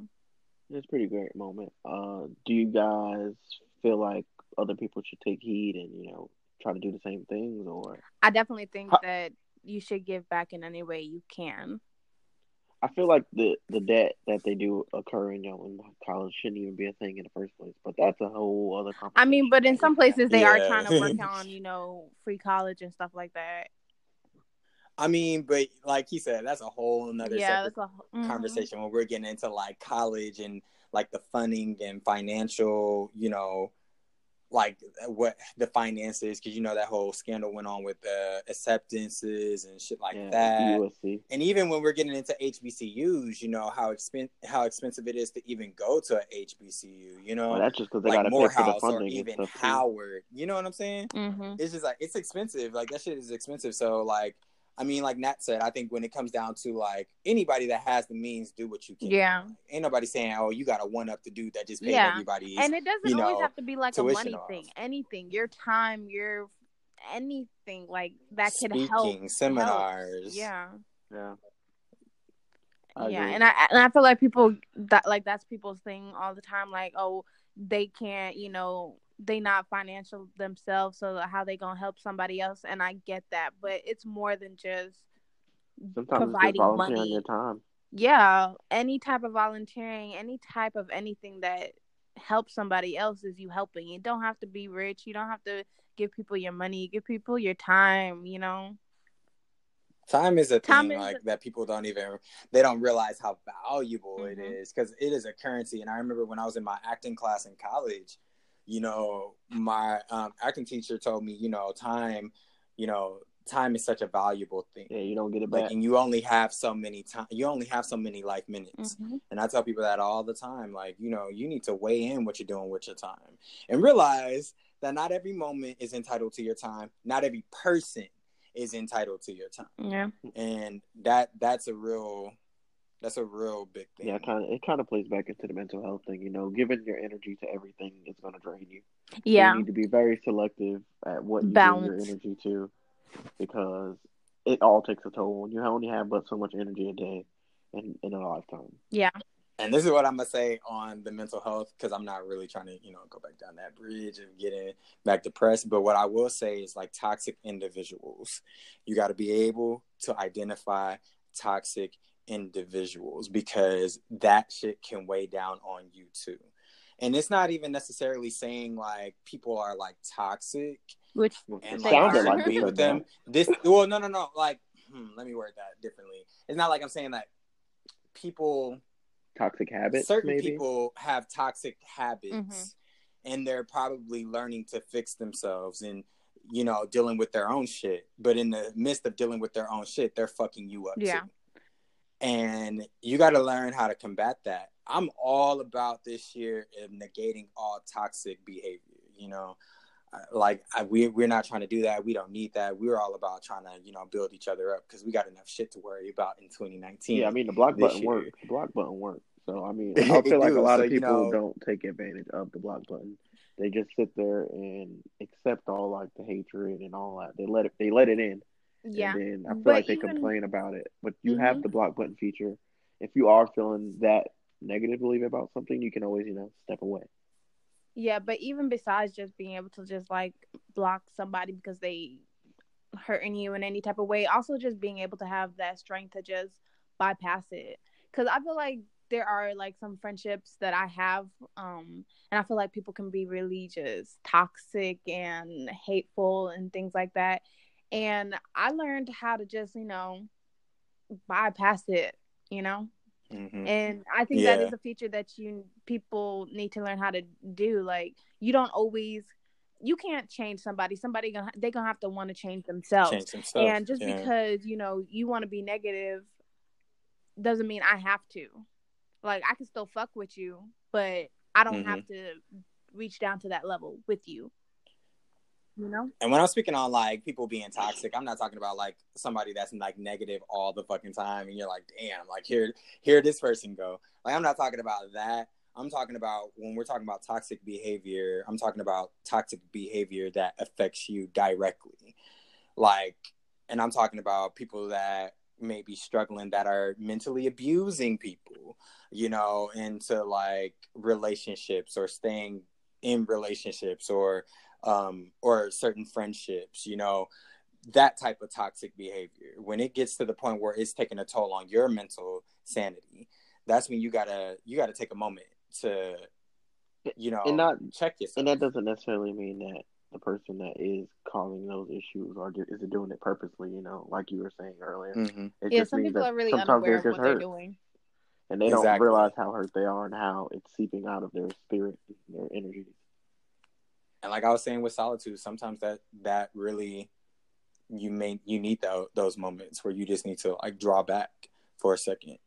It's a pretty great moment. Uh, do you guys feel like other people should take heed and you know try to do the same things, or I definitely think Huh. that you should give back in any way you can. I feel like the the debt that they do occur in young in college shouldn't even be a thing in the first place. But that's a whole other. I mean, but in some places they are trying to work on, you know, free college and stuff like that. I mean, but like he said, that's a whole another yeah, separate that's a whole- mhm. conversation when we're getting into like college and like the funding and financial, you know, like what the finances, because you know that whole scandal went on with the acceptances and shit like yeah, that. USC. And even when we're getting into HBCUs, you know how expen- how expensive it is to even go to a HBCU. You know, Well, that's just because they like got to pay for the Morehouse or funding and even stuff. too. Howard. You know what I'm saying? Mhm. it's just like it's expensive. Like that shit is expensive. So like, I mean, like Nat said, I think when it comes down to like anybody that has the means, do what you can. Yeah. Ain't nobody saying, oh, you got to one up the dude that just paid Yeah. everybody's. And it doesn't you always know, have to be like a money off. thing. Anything, your time, your anything like that could speaking help. seminars. helps. Yeah. Yeah. I yeah, agree. and I and I feel like people that like that's people's thing all the time. Like, oh, they can't, you know, they not financial themselves, so how they gonna help somebody else? And I get that, but it's more than just Sometimes it's just providing volunteering money. your time. yeah, any type of volunteering, any type of anything that helps somebody else is you helping. You don't have to be rich. You don't have to give people your money. Give people your time. You know. Time is a Time thing is like a- that people don't even they don't realize how valuable it Mhm. is because it is a currency. And I remember when I was in my acting class in college, you know, my um, acting teacher told me, you know, time, you know, time is such a valuable thing. Yeah, you don't get it Like, back. and you only have so many time. You only have so many life minutes. Mhm. And I tell people that all the time. Like, you know, you need to weigh in what you're doing with your time and realize that not every moment is entitled to your time. Not every person is entitled to your time. Yeah. And that that's a real that's a real big thing. Yeah, kind of. It kind of plays back into the mental health thing. You know, giving your energy to everything is going to drain you. So Yeah. you need to be very selective at what you Balance. give your energy to, because it all takes a toll. And you only have but so much energy a day, in in a lifetime. Yeah. And this is what I'm gonna say on the mental health because I'm not really trying to, you know, go back down that bridge and get in back depressed. But what I will say is like toxic individuals. You got to be able to identify toxic individuals because that shit can weigh down on you too. And it's not even necessarily saying like people are like toxic Which and like They sounded like be with said them. This well, no, no, no. Like, hmm, let me word that differently. It's not like I'm saying that people, Toxic habits, certain maybe. people have toxic habits, Mhm. and they're probably learning to fix themselves and you know dealing with their own shit. But in the midst of dealing with their own shit, they're fucking you up Yeah. too. And you got to learn how to combat that. I'm all about this year of negating all toxic behavior. You know, Uh, like I, we we're not trying to do that. We don't need that. We're all about trying to you know build each other up because we got enough shit to worry about in 2019. Yeah, I mean the block button year. works. The block button works. So I mean, I feel like a lot so, of you people know- don't take advantage of the block button. They just sit there and accept all like the hatred and all that. They let it. They let it in. Yeah. And I feel But like they even- complain about it. But you Mhm. have the block button feature. If you are feeling that negatively about something, you can always you know step away. Yeah, but even besides just being able to just like block somebody because they hurting you in any type of way, also just being able to have that strength to just bypass it. Because I feel like there are like some friendships that I have, um, and I feel like people can be really just toxic and hateful and things like that. And I learned how to just you know bypass it. You know, Mhm. and I think that Yeah. is a feature that you people need to learn how to do. Like you don't always, you can't change somebody. Somebody gonna they gonna have to want to change themselves. change themselves. and just yeah. because you know you want to be negative, doesn't mean I have to. Like I can still fuck with you, but I don't Mm-hmm. have to reach down to that level with you. You know? And when I'm speaking on like people being toxic, I'm not talking about like somebody that's like negative all the fucking time, and you're like, damn, like here, here this person go. Like I'm not talking about that. I'm talking about when we're talking about toxic behavior. I'm talking about toxic behavior that affects you directly, like, and I'm talking about people that may be struggling that are mentally abusing people, you know, into like relationships or staying in relationships or um, or certain friendships, you know, that type of toxic behavior. When it gets to the point where it's taking a toll on your mental sanity. That's when you gotta you gotta take a moment to you know and not check yourself. and that doesn't necessarily mean that the person that is causing those issues or do, is doing it purposely. You know, like you were saying earlier. Mhm. It Yeah, just some means people that are really unaware of just what they're doing. and they don't realize how hurt they are and how it's seeping out of their spirit, their energy. And like I was saying with solitude, sometimes that that really you may you need tho- those moments where you just need to like draw back for a second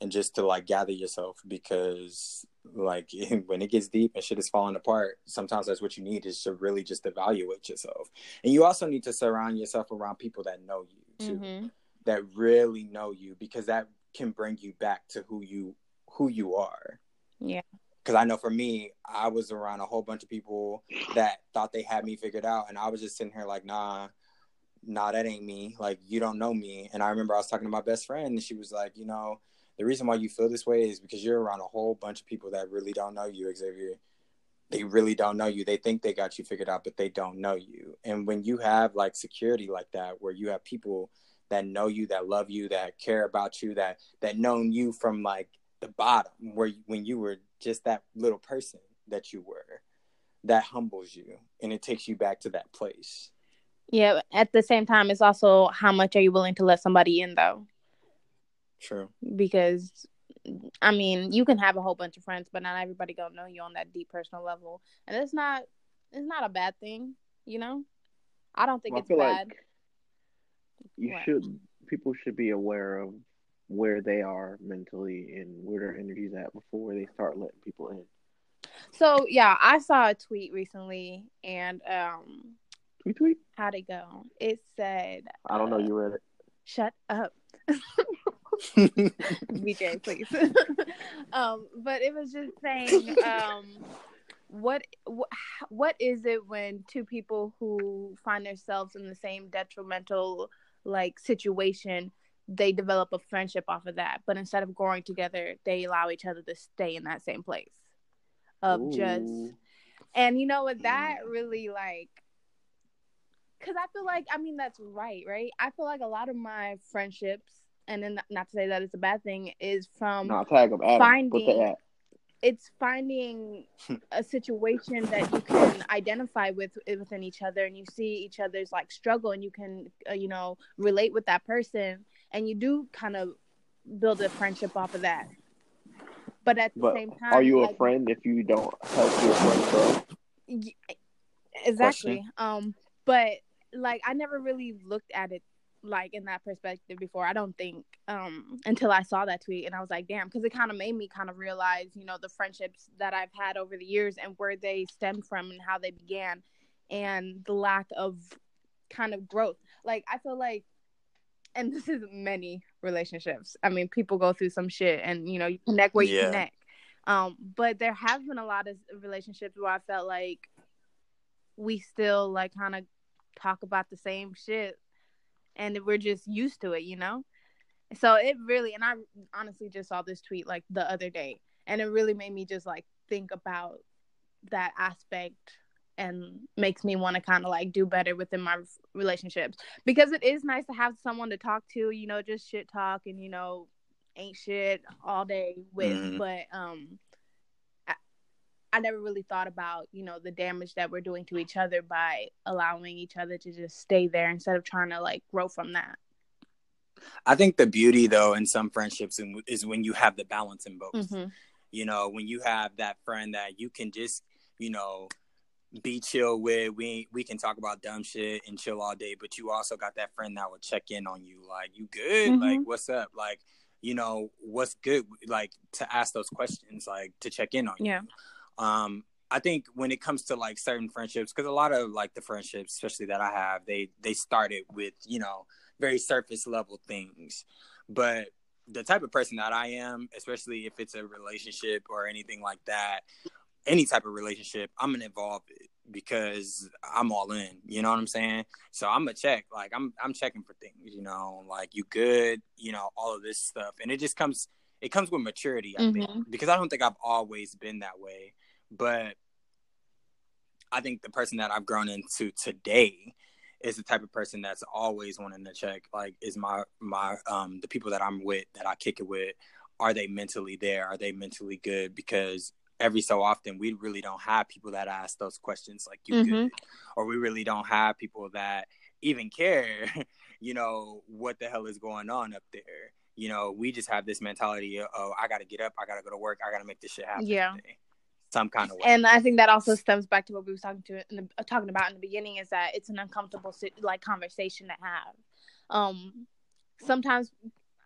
and just to like gather yourself because like when it gets deep and shit is falling apart, sometimes that's what you need is to really just evaluate yourself. And you also need to surround yourself around people that know you too. Mhm. that really know you because that can bring you back to who you who you are. Yeah. Cuz I know for me, I was around a whole bunch of people that thought they had me figured out and I was just sitting here like, "Nah, nah, that ain't me. Like you don't know me." And I remember I was talking to my best friend and she was like, "You know, the reason why you feel this way is because you're around a whole bunch of people that really don't know you, Xavier. They really don't know you. They think they got you figured out, but they don't know you. And when you have like security like that, where you have people that know you, that love you, that care about you, that that known you from like the bottom, where when you were just that little person that you were, that humbles you and it takes you back to that place. Yeah. At the same time, it's also how much are you willing to let somebody in though? True. Because I mean, you can have a whole bunch of friends, but not everybody gonna know you on that deep personal level, and it's not it's not a bad thing, you know. I don't think Well, I it's feel bad. like you What? should people should be aware of where they are mentally and where their energy's at before they start letting people in. So yeah, I saw a tweet recently, and um, Tweet tweet. how'd it go? It said, I don't know. uh, You read it. "Shut up." BJ, please. um, but it was just saying, um, what, what what is it when two people who find themselves in the same detrimental like situation, they develop a friendship off of that, but instead of growing together, they allow each other to stay in that same place of just and you know what? That really like, because I feel like I mean that's right, right? I feel like a lot of my friendships, and then not to say that it's a bad thing, is from Nah, tag them. Finding- it's finding a situation that you can identify with within each other, and you see each other's like struggle, and you can uh, you know relate with that person, and you do kind of build a friendship off of that. But at the But same time, are you a friend if you don't help your friend grow? Y- exactly um but like i never really looked at it like in that perspective before i don't think um until i saw that tweet and i was like damn because it kind of made me kind of realize you know the friendships that i've had over the years and where they stemmed from and how they began and the lack of kind of growth like i feel like and this is many relationships. I mean people go through some shit and you know you connect where you Yeah. connect um but there have been a lot of relationships where i felt like we still like kind of talk about the same shit and we're just used to it you know? So it really and i honestly just saw this tweet like the other day and it really made me just like think about that aspect and makes me want to kind of like do better within my relationships because it is nice to have someone to talk to you know just shit talk and you know ain't shit all day with Mhm. but um I, I never really thought about you know the damage that we're doing to each other by allowing each other to just stay there instead of trying to like grow from that I think the beauty though in some friendships is when you have the balance in both. Mhm. You know, when you have that friend that you can just, you know, be chill with. We we can talk about dumb shit and chill all day, but you also got that friend that will check in on you, like you good, Mhm. like what's up, like you know what's good, like to ask those questions, like to check in on you. Yeah. Um, I think when it comes to like certain friendships, because a lot of like the friendships, especially that I have, they they started with you know very surface level things, but the type of person that I am, especially if it's a relationship or anything like that, any type of relationship, I'm gonna involve it because I'm all in. You know what I'm saying? So I'm gonna check. Like I'm I'm checking for things. You know, like you good. You know, all of this stuff, and it just comes. It comes with maturity, I think, Mhm. because I don't think I've always been that way, but I think the person that I've grown into today is the type of person that's always wanting to check. Like, is my my um the people that I'm with that I kick it with are they mentally there? Are they mentally good? Because every so often we really don't have people that ask those questions like you Mhm. good, or we really don't have people that even care, you know, what the hell is going on up there. You know, we just have this mentality of, oh, I got to get up, I got to go to work, I got to make this shit happen. Yeah. today. Some kind of way. and I think that also stems back to what we was talking to in the, uh, talking about in the beginning is that it's an uncomfortable like conversation to have. Um, sometimes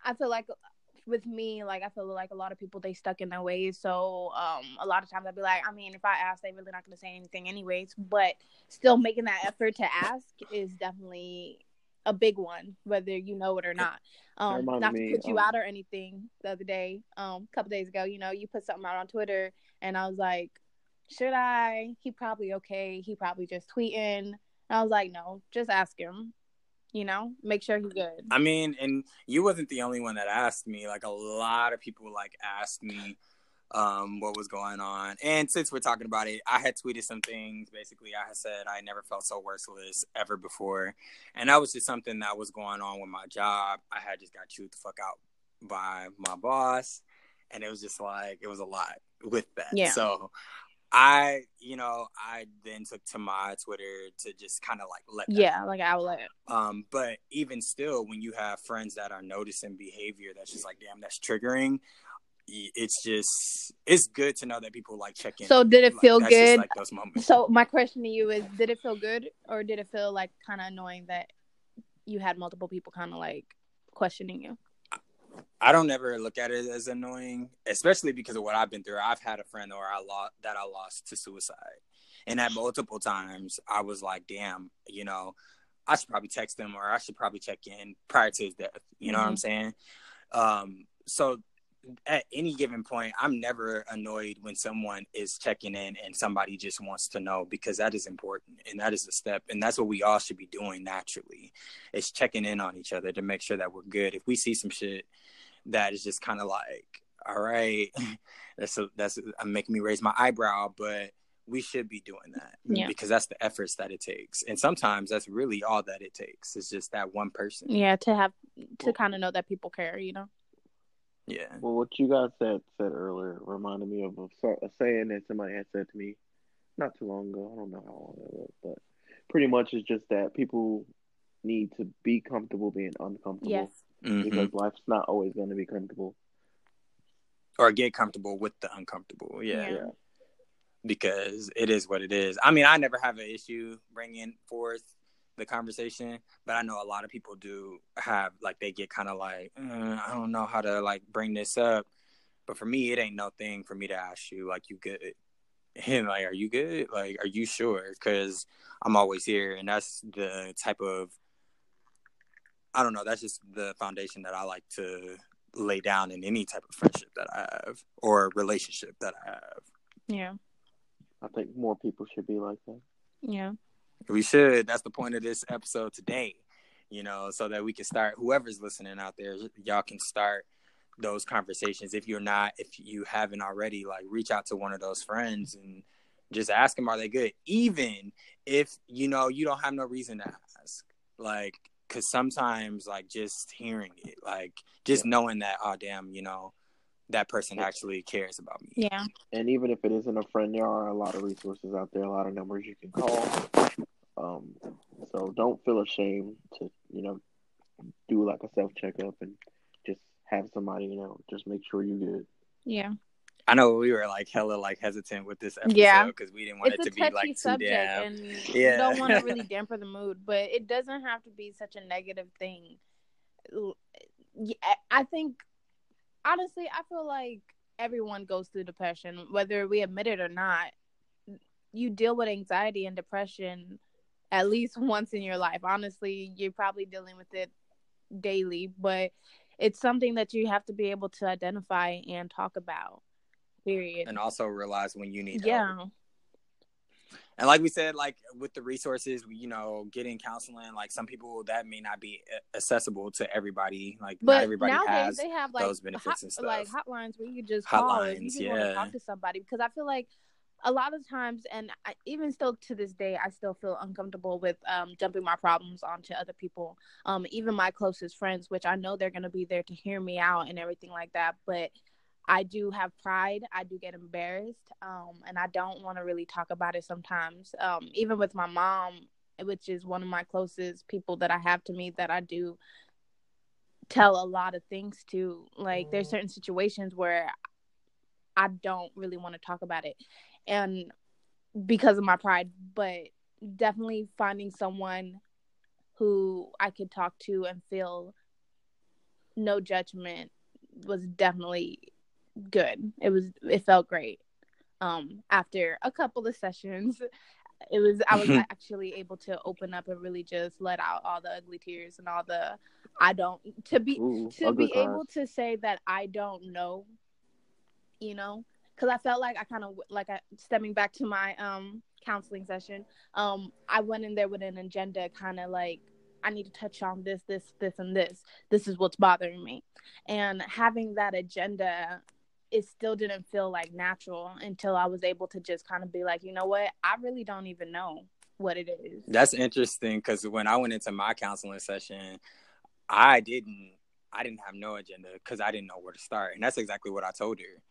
I feel like with me, like I feel like a lot of people they stuck in their ways. So um, a lot of times I'd be like, I mean, if I ask, they really not gonna say anything anyways. But still making that effort to ask is definitely a big one, whether you know it or not. Um, not to me, put you um, out or anything. The other day, um, a couple days ago, you know, you put something out on Twitter, and I was like, should I? He probably okay. He probably just tweeting. And I was like, no, just ask him. You know, make sure he's good. I mean, and you wasn't the only one that asked me. Like a lot of people like asked me um what was going on. And since we're talking about it, I had tweeted some things. Basically, I had said I never felt so worthless ever before. And that was just something that was going on with my job. I had just got chewed the fuck out by my boss. And it was just like it was a lot with that. Yeah. So I, you know, I then took to my Twitter to just kind of like let Yeah, like outlet. um, but even still, when you have friends that are noticing behavior that's just like, damn, that's triggering. It's just, it's good to know that people like check in. So did it Like, feel good? like those moments. So my question to you is, did it feel good, or did it feel like kind of annoying that you had multiple people kind of like questioning you? I don't ever look at it as annoying, especially because of what I've been through. I've had a friend or I lost that I lost to suicide, and at multiple times I was like, "Damn, you know, I should probably text him or I should probably check in prior to his death." You know what I'm saying? Um, so at any given point, I'm never annoyed when someone is checking in and somebody just wants to know because that is important and that is a step and that's what we all should be doing naturally. Is checking in on each other to make sure that we're good. If we see some shit that is just kind of like, all right, that's a, that's a, making me raise my eyebrow, but we should be doing that Yeah. because that's the efforts that it takes, and sometimes that's really all that it takes. It's just that one person. Yeah, to have to kind of know that people care. You know. Yeah. Well, what you guys said said earlier reminded me of a, a saying that somebody had said to me not too long ago. I don't know how long it was, but pretty much it's just that people need to be comfortable being uncomfortable Yes. Mhm. because life's not always going to be comfortable. Or get comfortable with the uncomfortable. Yeah. Yeah. Yeah. because it is what it is. I mean, I never have an issue bringing forth the conversation, but I know a lot of people do have like they get kind of like "Uh, I don't know how to like bring this up. But for me, it ain't no thing for me to ask you like you good, and like are you good? Like are you sure? Because I'm always here, and that's the type of I don't know. That's just the foundation that I like to lay down in any type of friendship that I have or relationship that I have. Yeah. I think more people should be like that. Yeah. We should. That's the point of this episode today. You know, so that we can start. Whoever's listening out there, y'all can start those conversations. If you're not, if you haven't already, like reach out to one of those friends and just ask them, are they good? Even if you know you don't have no reason to ask, like, because sometimes, like, just hearing it, like, just knowing that, oh damn, you know, that person actually cares about me. Yeah. And even if it isn't a friend, there are a lot of resources out there, a lot of numbers you can call. Um, so don't feel ashamed to, you know, do like a self checkup and just have somebody, you know, just make sure you're good. Yeah. I know we were like hella like hesitant with this episode Yeah. because we didn't want It's it to be touchy like too subject, damn. and you Yeah. don't want to really damper the mood, but it doesn't have to be such a negative thing. Yeah, I think, honestly, I feel like everyone goes through depression, whether we admit it or not. You deal with anxiety and depression at least once in your life. Honestly, you're probably dealing with it daily, but it's something that you have to be able to identify and talk about. Period. and also realize when you need help. Yeah. And like we said, like with the resources, you know, getting counseling, like some people that may not be accessible to everybody. Like not everybody nowadays has. they have like those benefits and hot, like hotlines, hotlines where you just call if you Hotlines, just want to yeah. talk to somebody because I feel like a lot of times, and I, even still to this day, I still feel uncomfortable with um, dumping my problems onto other people, um, even my closest friends, which I know they're going to be there to hear me out and everything like that. But I do have pride. I do get embarrassed, um, and I don't want to really talk about it sometimes. Um, even with my mom, which is one of my closest people that I have to me, that I do tell a lot of things to. Like, there's certain situations where I don't really want to talk about it, and because of my pride, but definitely finding someone who I could talk to and feel no judgment was definitely good. It was it felt great. Um after a couple of sessions, it was I was actually able to open up and really just let out all the ugly tears and all the I don't to be Ooh, to be able to say that I don't know, you know, because I felt like I kind of like I, stemming back to my um counseling session. Um, I went in there with an agenda, kind of like I need to touch on this, this, this, and this. This is what's bothering me, and having that agenda. It still didn't feel like natural until I was able to just kind of be like, you know what? I really don't even know what it is. That's interesting because when I went into my counseling session, I didn't I didn't have no agenda because I didn't know where to start, and that's exactly what I told her.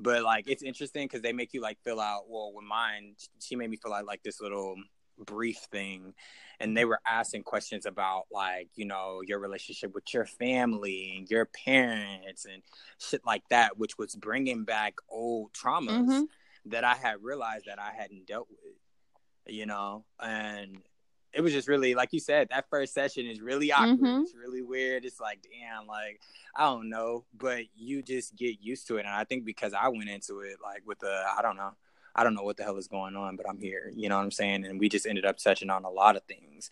But like, it's interesting because they make you like fill out. Well, with mine, she made me fill out like this little brief thing, and they were asking questions about like you know your relationship with your family and your parents and shit like that, which was bringing back old traumas Mhm. that I had realized that I hadn't dealt with, you know, and it was just really like you said that first session is really awkward. Mhm. it's really weird. It's like damn like i don't know. But you just get used to it. And i think because i went into it like with the i don't know i don't know what the hell is going on but i'm here you know what i'm saying and we just ended up touching on a lot of things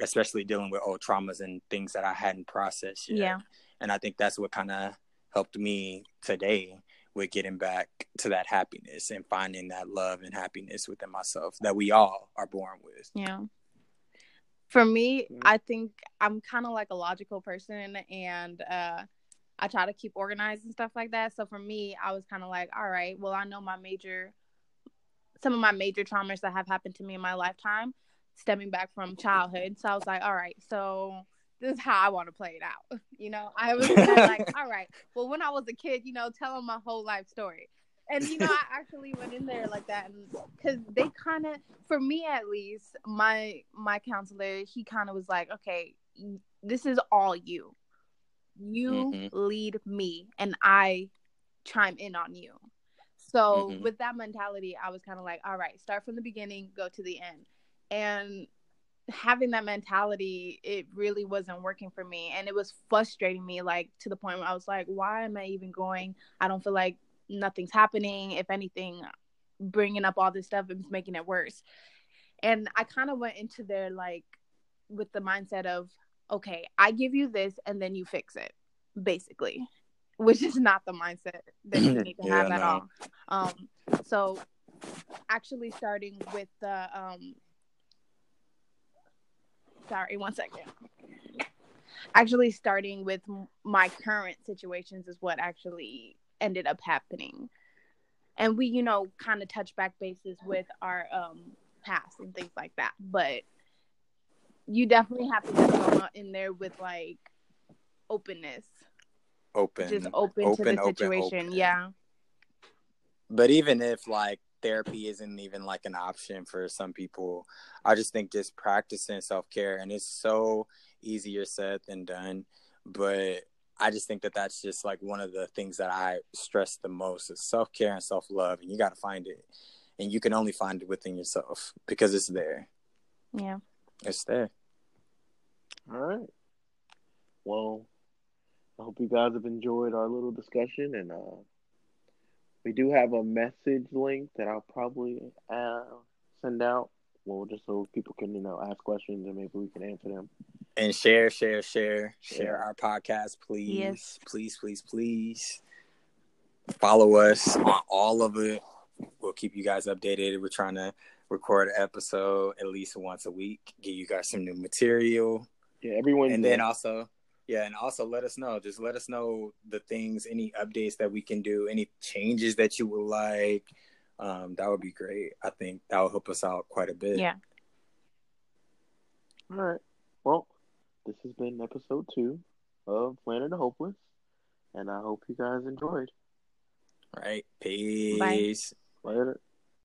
especially dealing with old traumas and things that i hadn't processed yet Yeah. and i think that's what kind of helped me today with getting back to that happiness and finding that love and happiness within myself that we all are born with Yeah. For me. I think I'm kind of like a logical person and uh I try to keep organized and stuff like that. So for me, I was kind of like, all right, well, I know my major some of my major traumas that have happened to me in my lifetime stemming back from childhood. So I was like, all right, so this is how I want to play it out. You know, I was like, all right, well, when I was a kid, you know, tell them my whole life story. And, you know, I actually went in there like that. And because they kind of, for me at least, my, my counselor, he kind of was like, okay, this is all you. You Mhm. lead me and I chime in on you. So Mhm. with that mentality, I was kind of like, all right, start from the beginning, go to the end. And having that mentality, it really wasn't working for me. And it was frustrating me, like to the point where I was like, why am I even going? I don't feel like nothing's happening. If anything, bringing up all this stuff is making it worse. And I kind of went into there like with the mindset of, okay, I give you this and then you fix it, basically, which is not the mindset that you need to Yeah, have at no. all. Um, so actually starting with the um, sorry, one second. Actually, starting with my current situations is what actually ended up happening, and we, you know, kind of touch back bases with our um past and things like that. But you definitely have to go in there with like openness, open just open, to Open, the open, situation. open. Yeah, But even if like therapy isn't even like an option for some people, I just think just practicing self care and it's so easier said than done. But I just think that that's just like one of the things that I stress the most is self care and self love, and you got to find it, and you can only find it within yourself because it's there. yeah. It's there. All right. Well, I hope you guys have enjoyed our little discussion, and uh, we do have a message link that I'll probably uh, send out. Well, just so people can you know ask questions and maybe we can answer them. and share, share, share, share Yeah. our podcast, please, Yes. please, please, please. Follow us on all of it. We'll keep you guys updated. We're trying to record an episode at least once a week, give you guys some new material, Yeah, everyone. and then also, yeah, and also let us know. Just let us know the things, any updates that we can do, any changes that you would like. um, that would be great. I think that will help us out quite a bit. Yeah. All right. Well, this has been episode two of Land of the Hopeless, and I hope you guys enjoyed. All right. Peace. Bye. Later.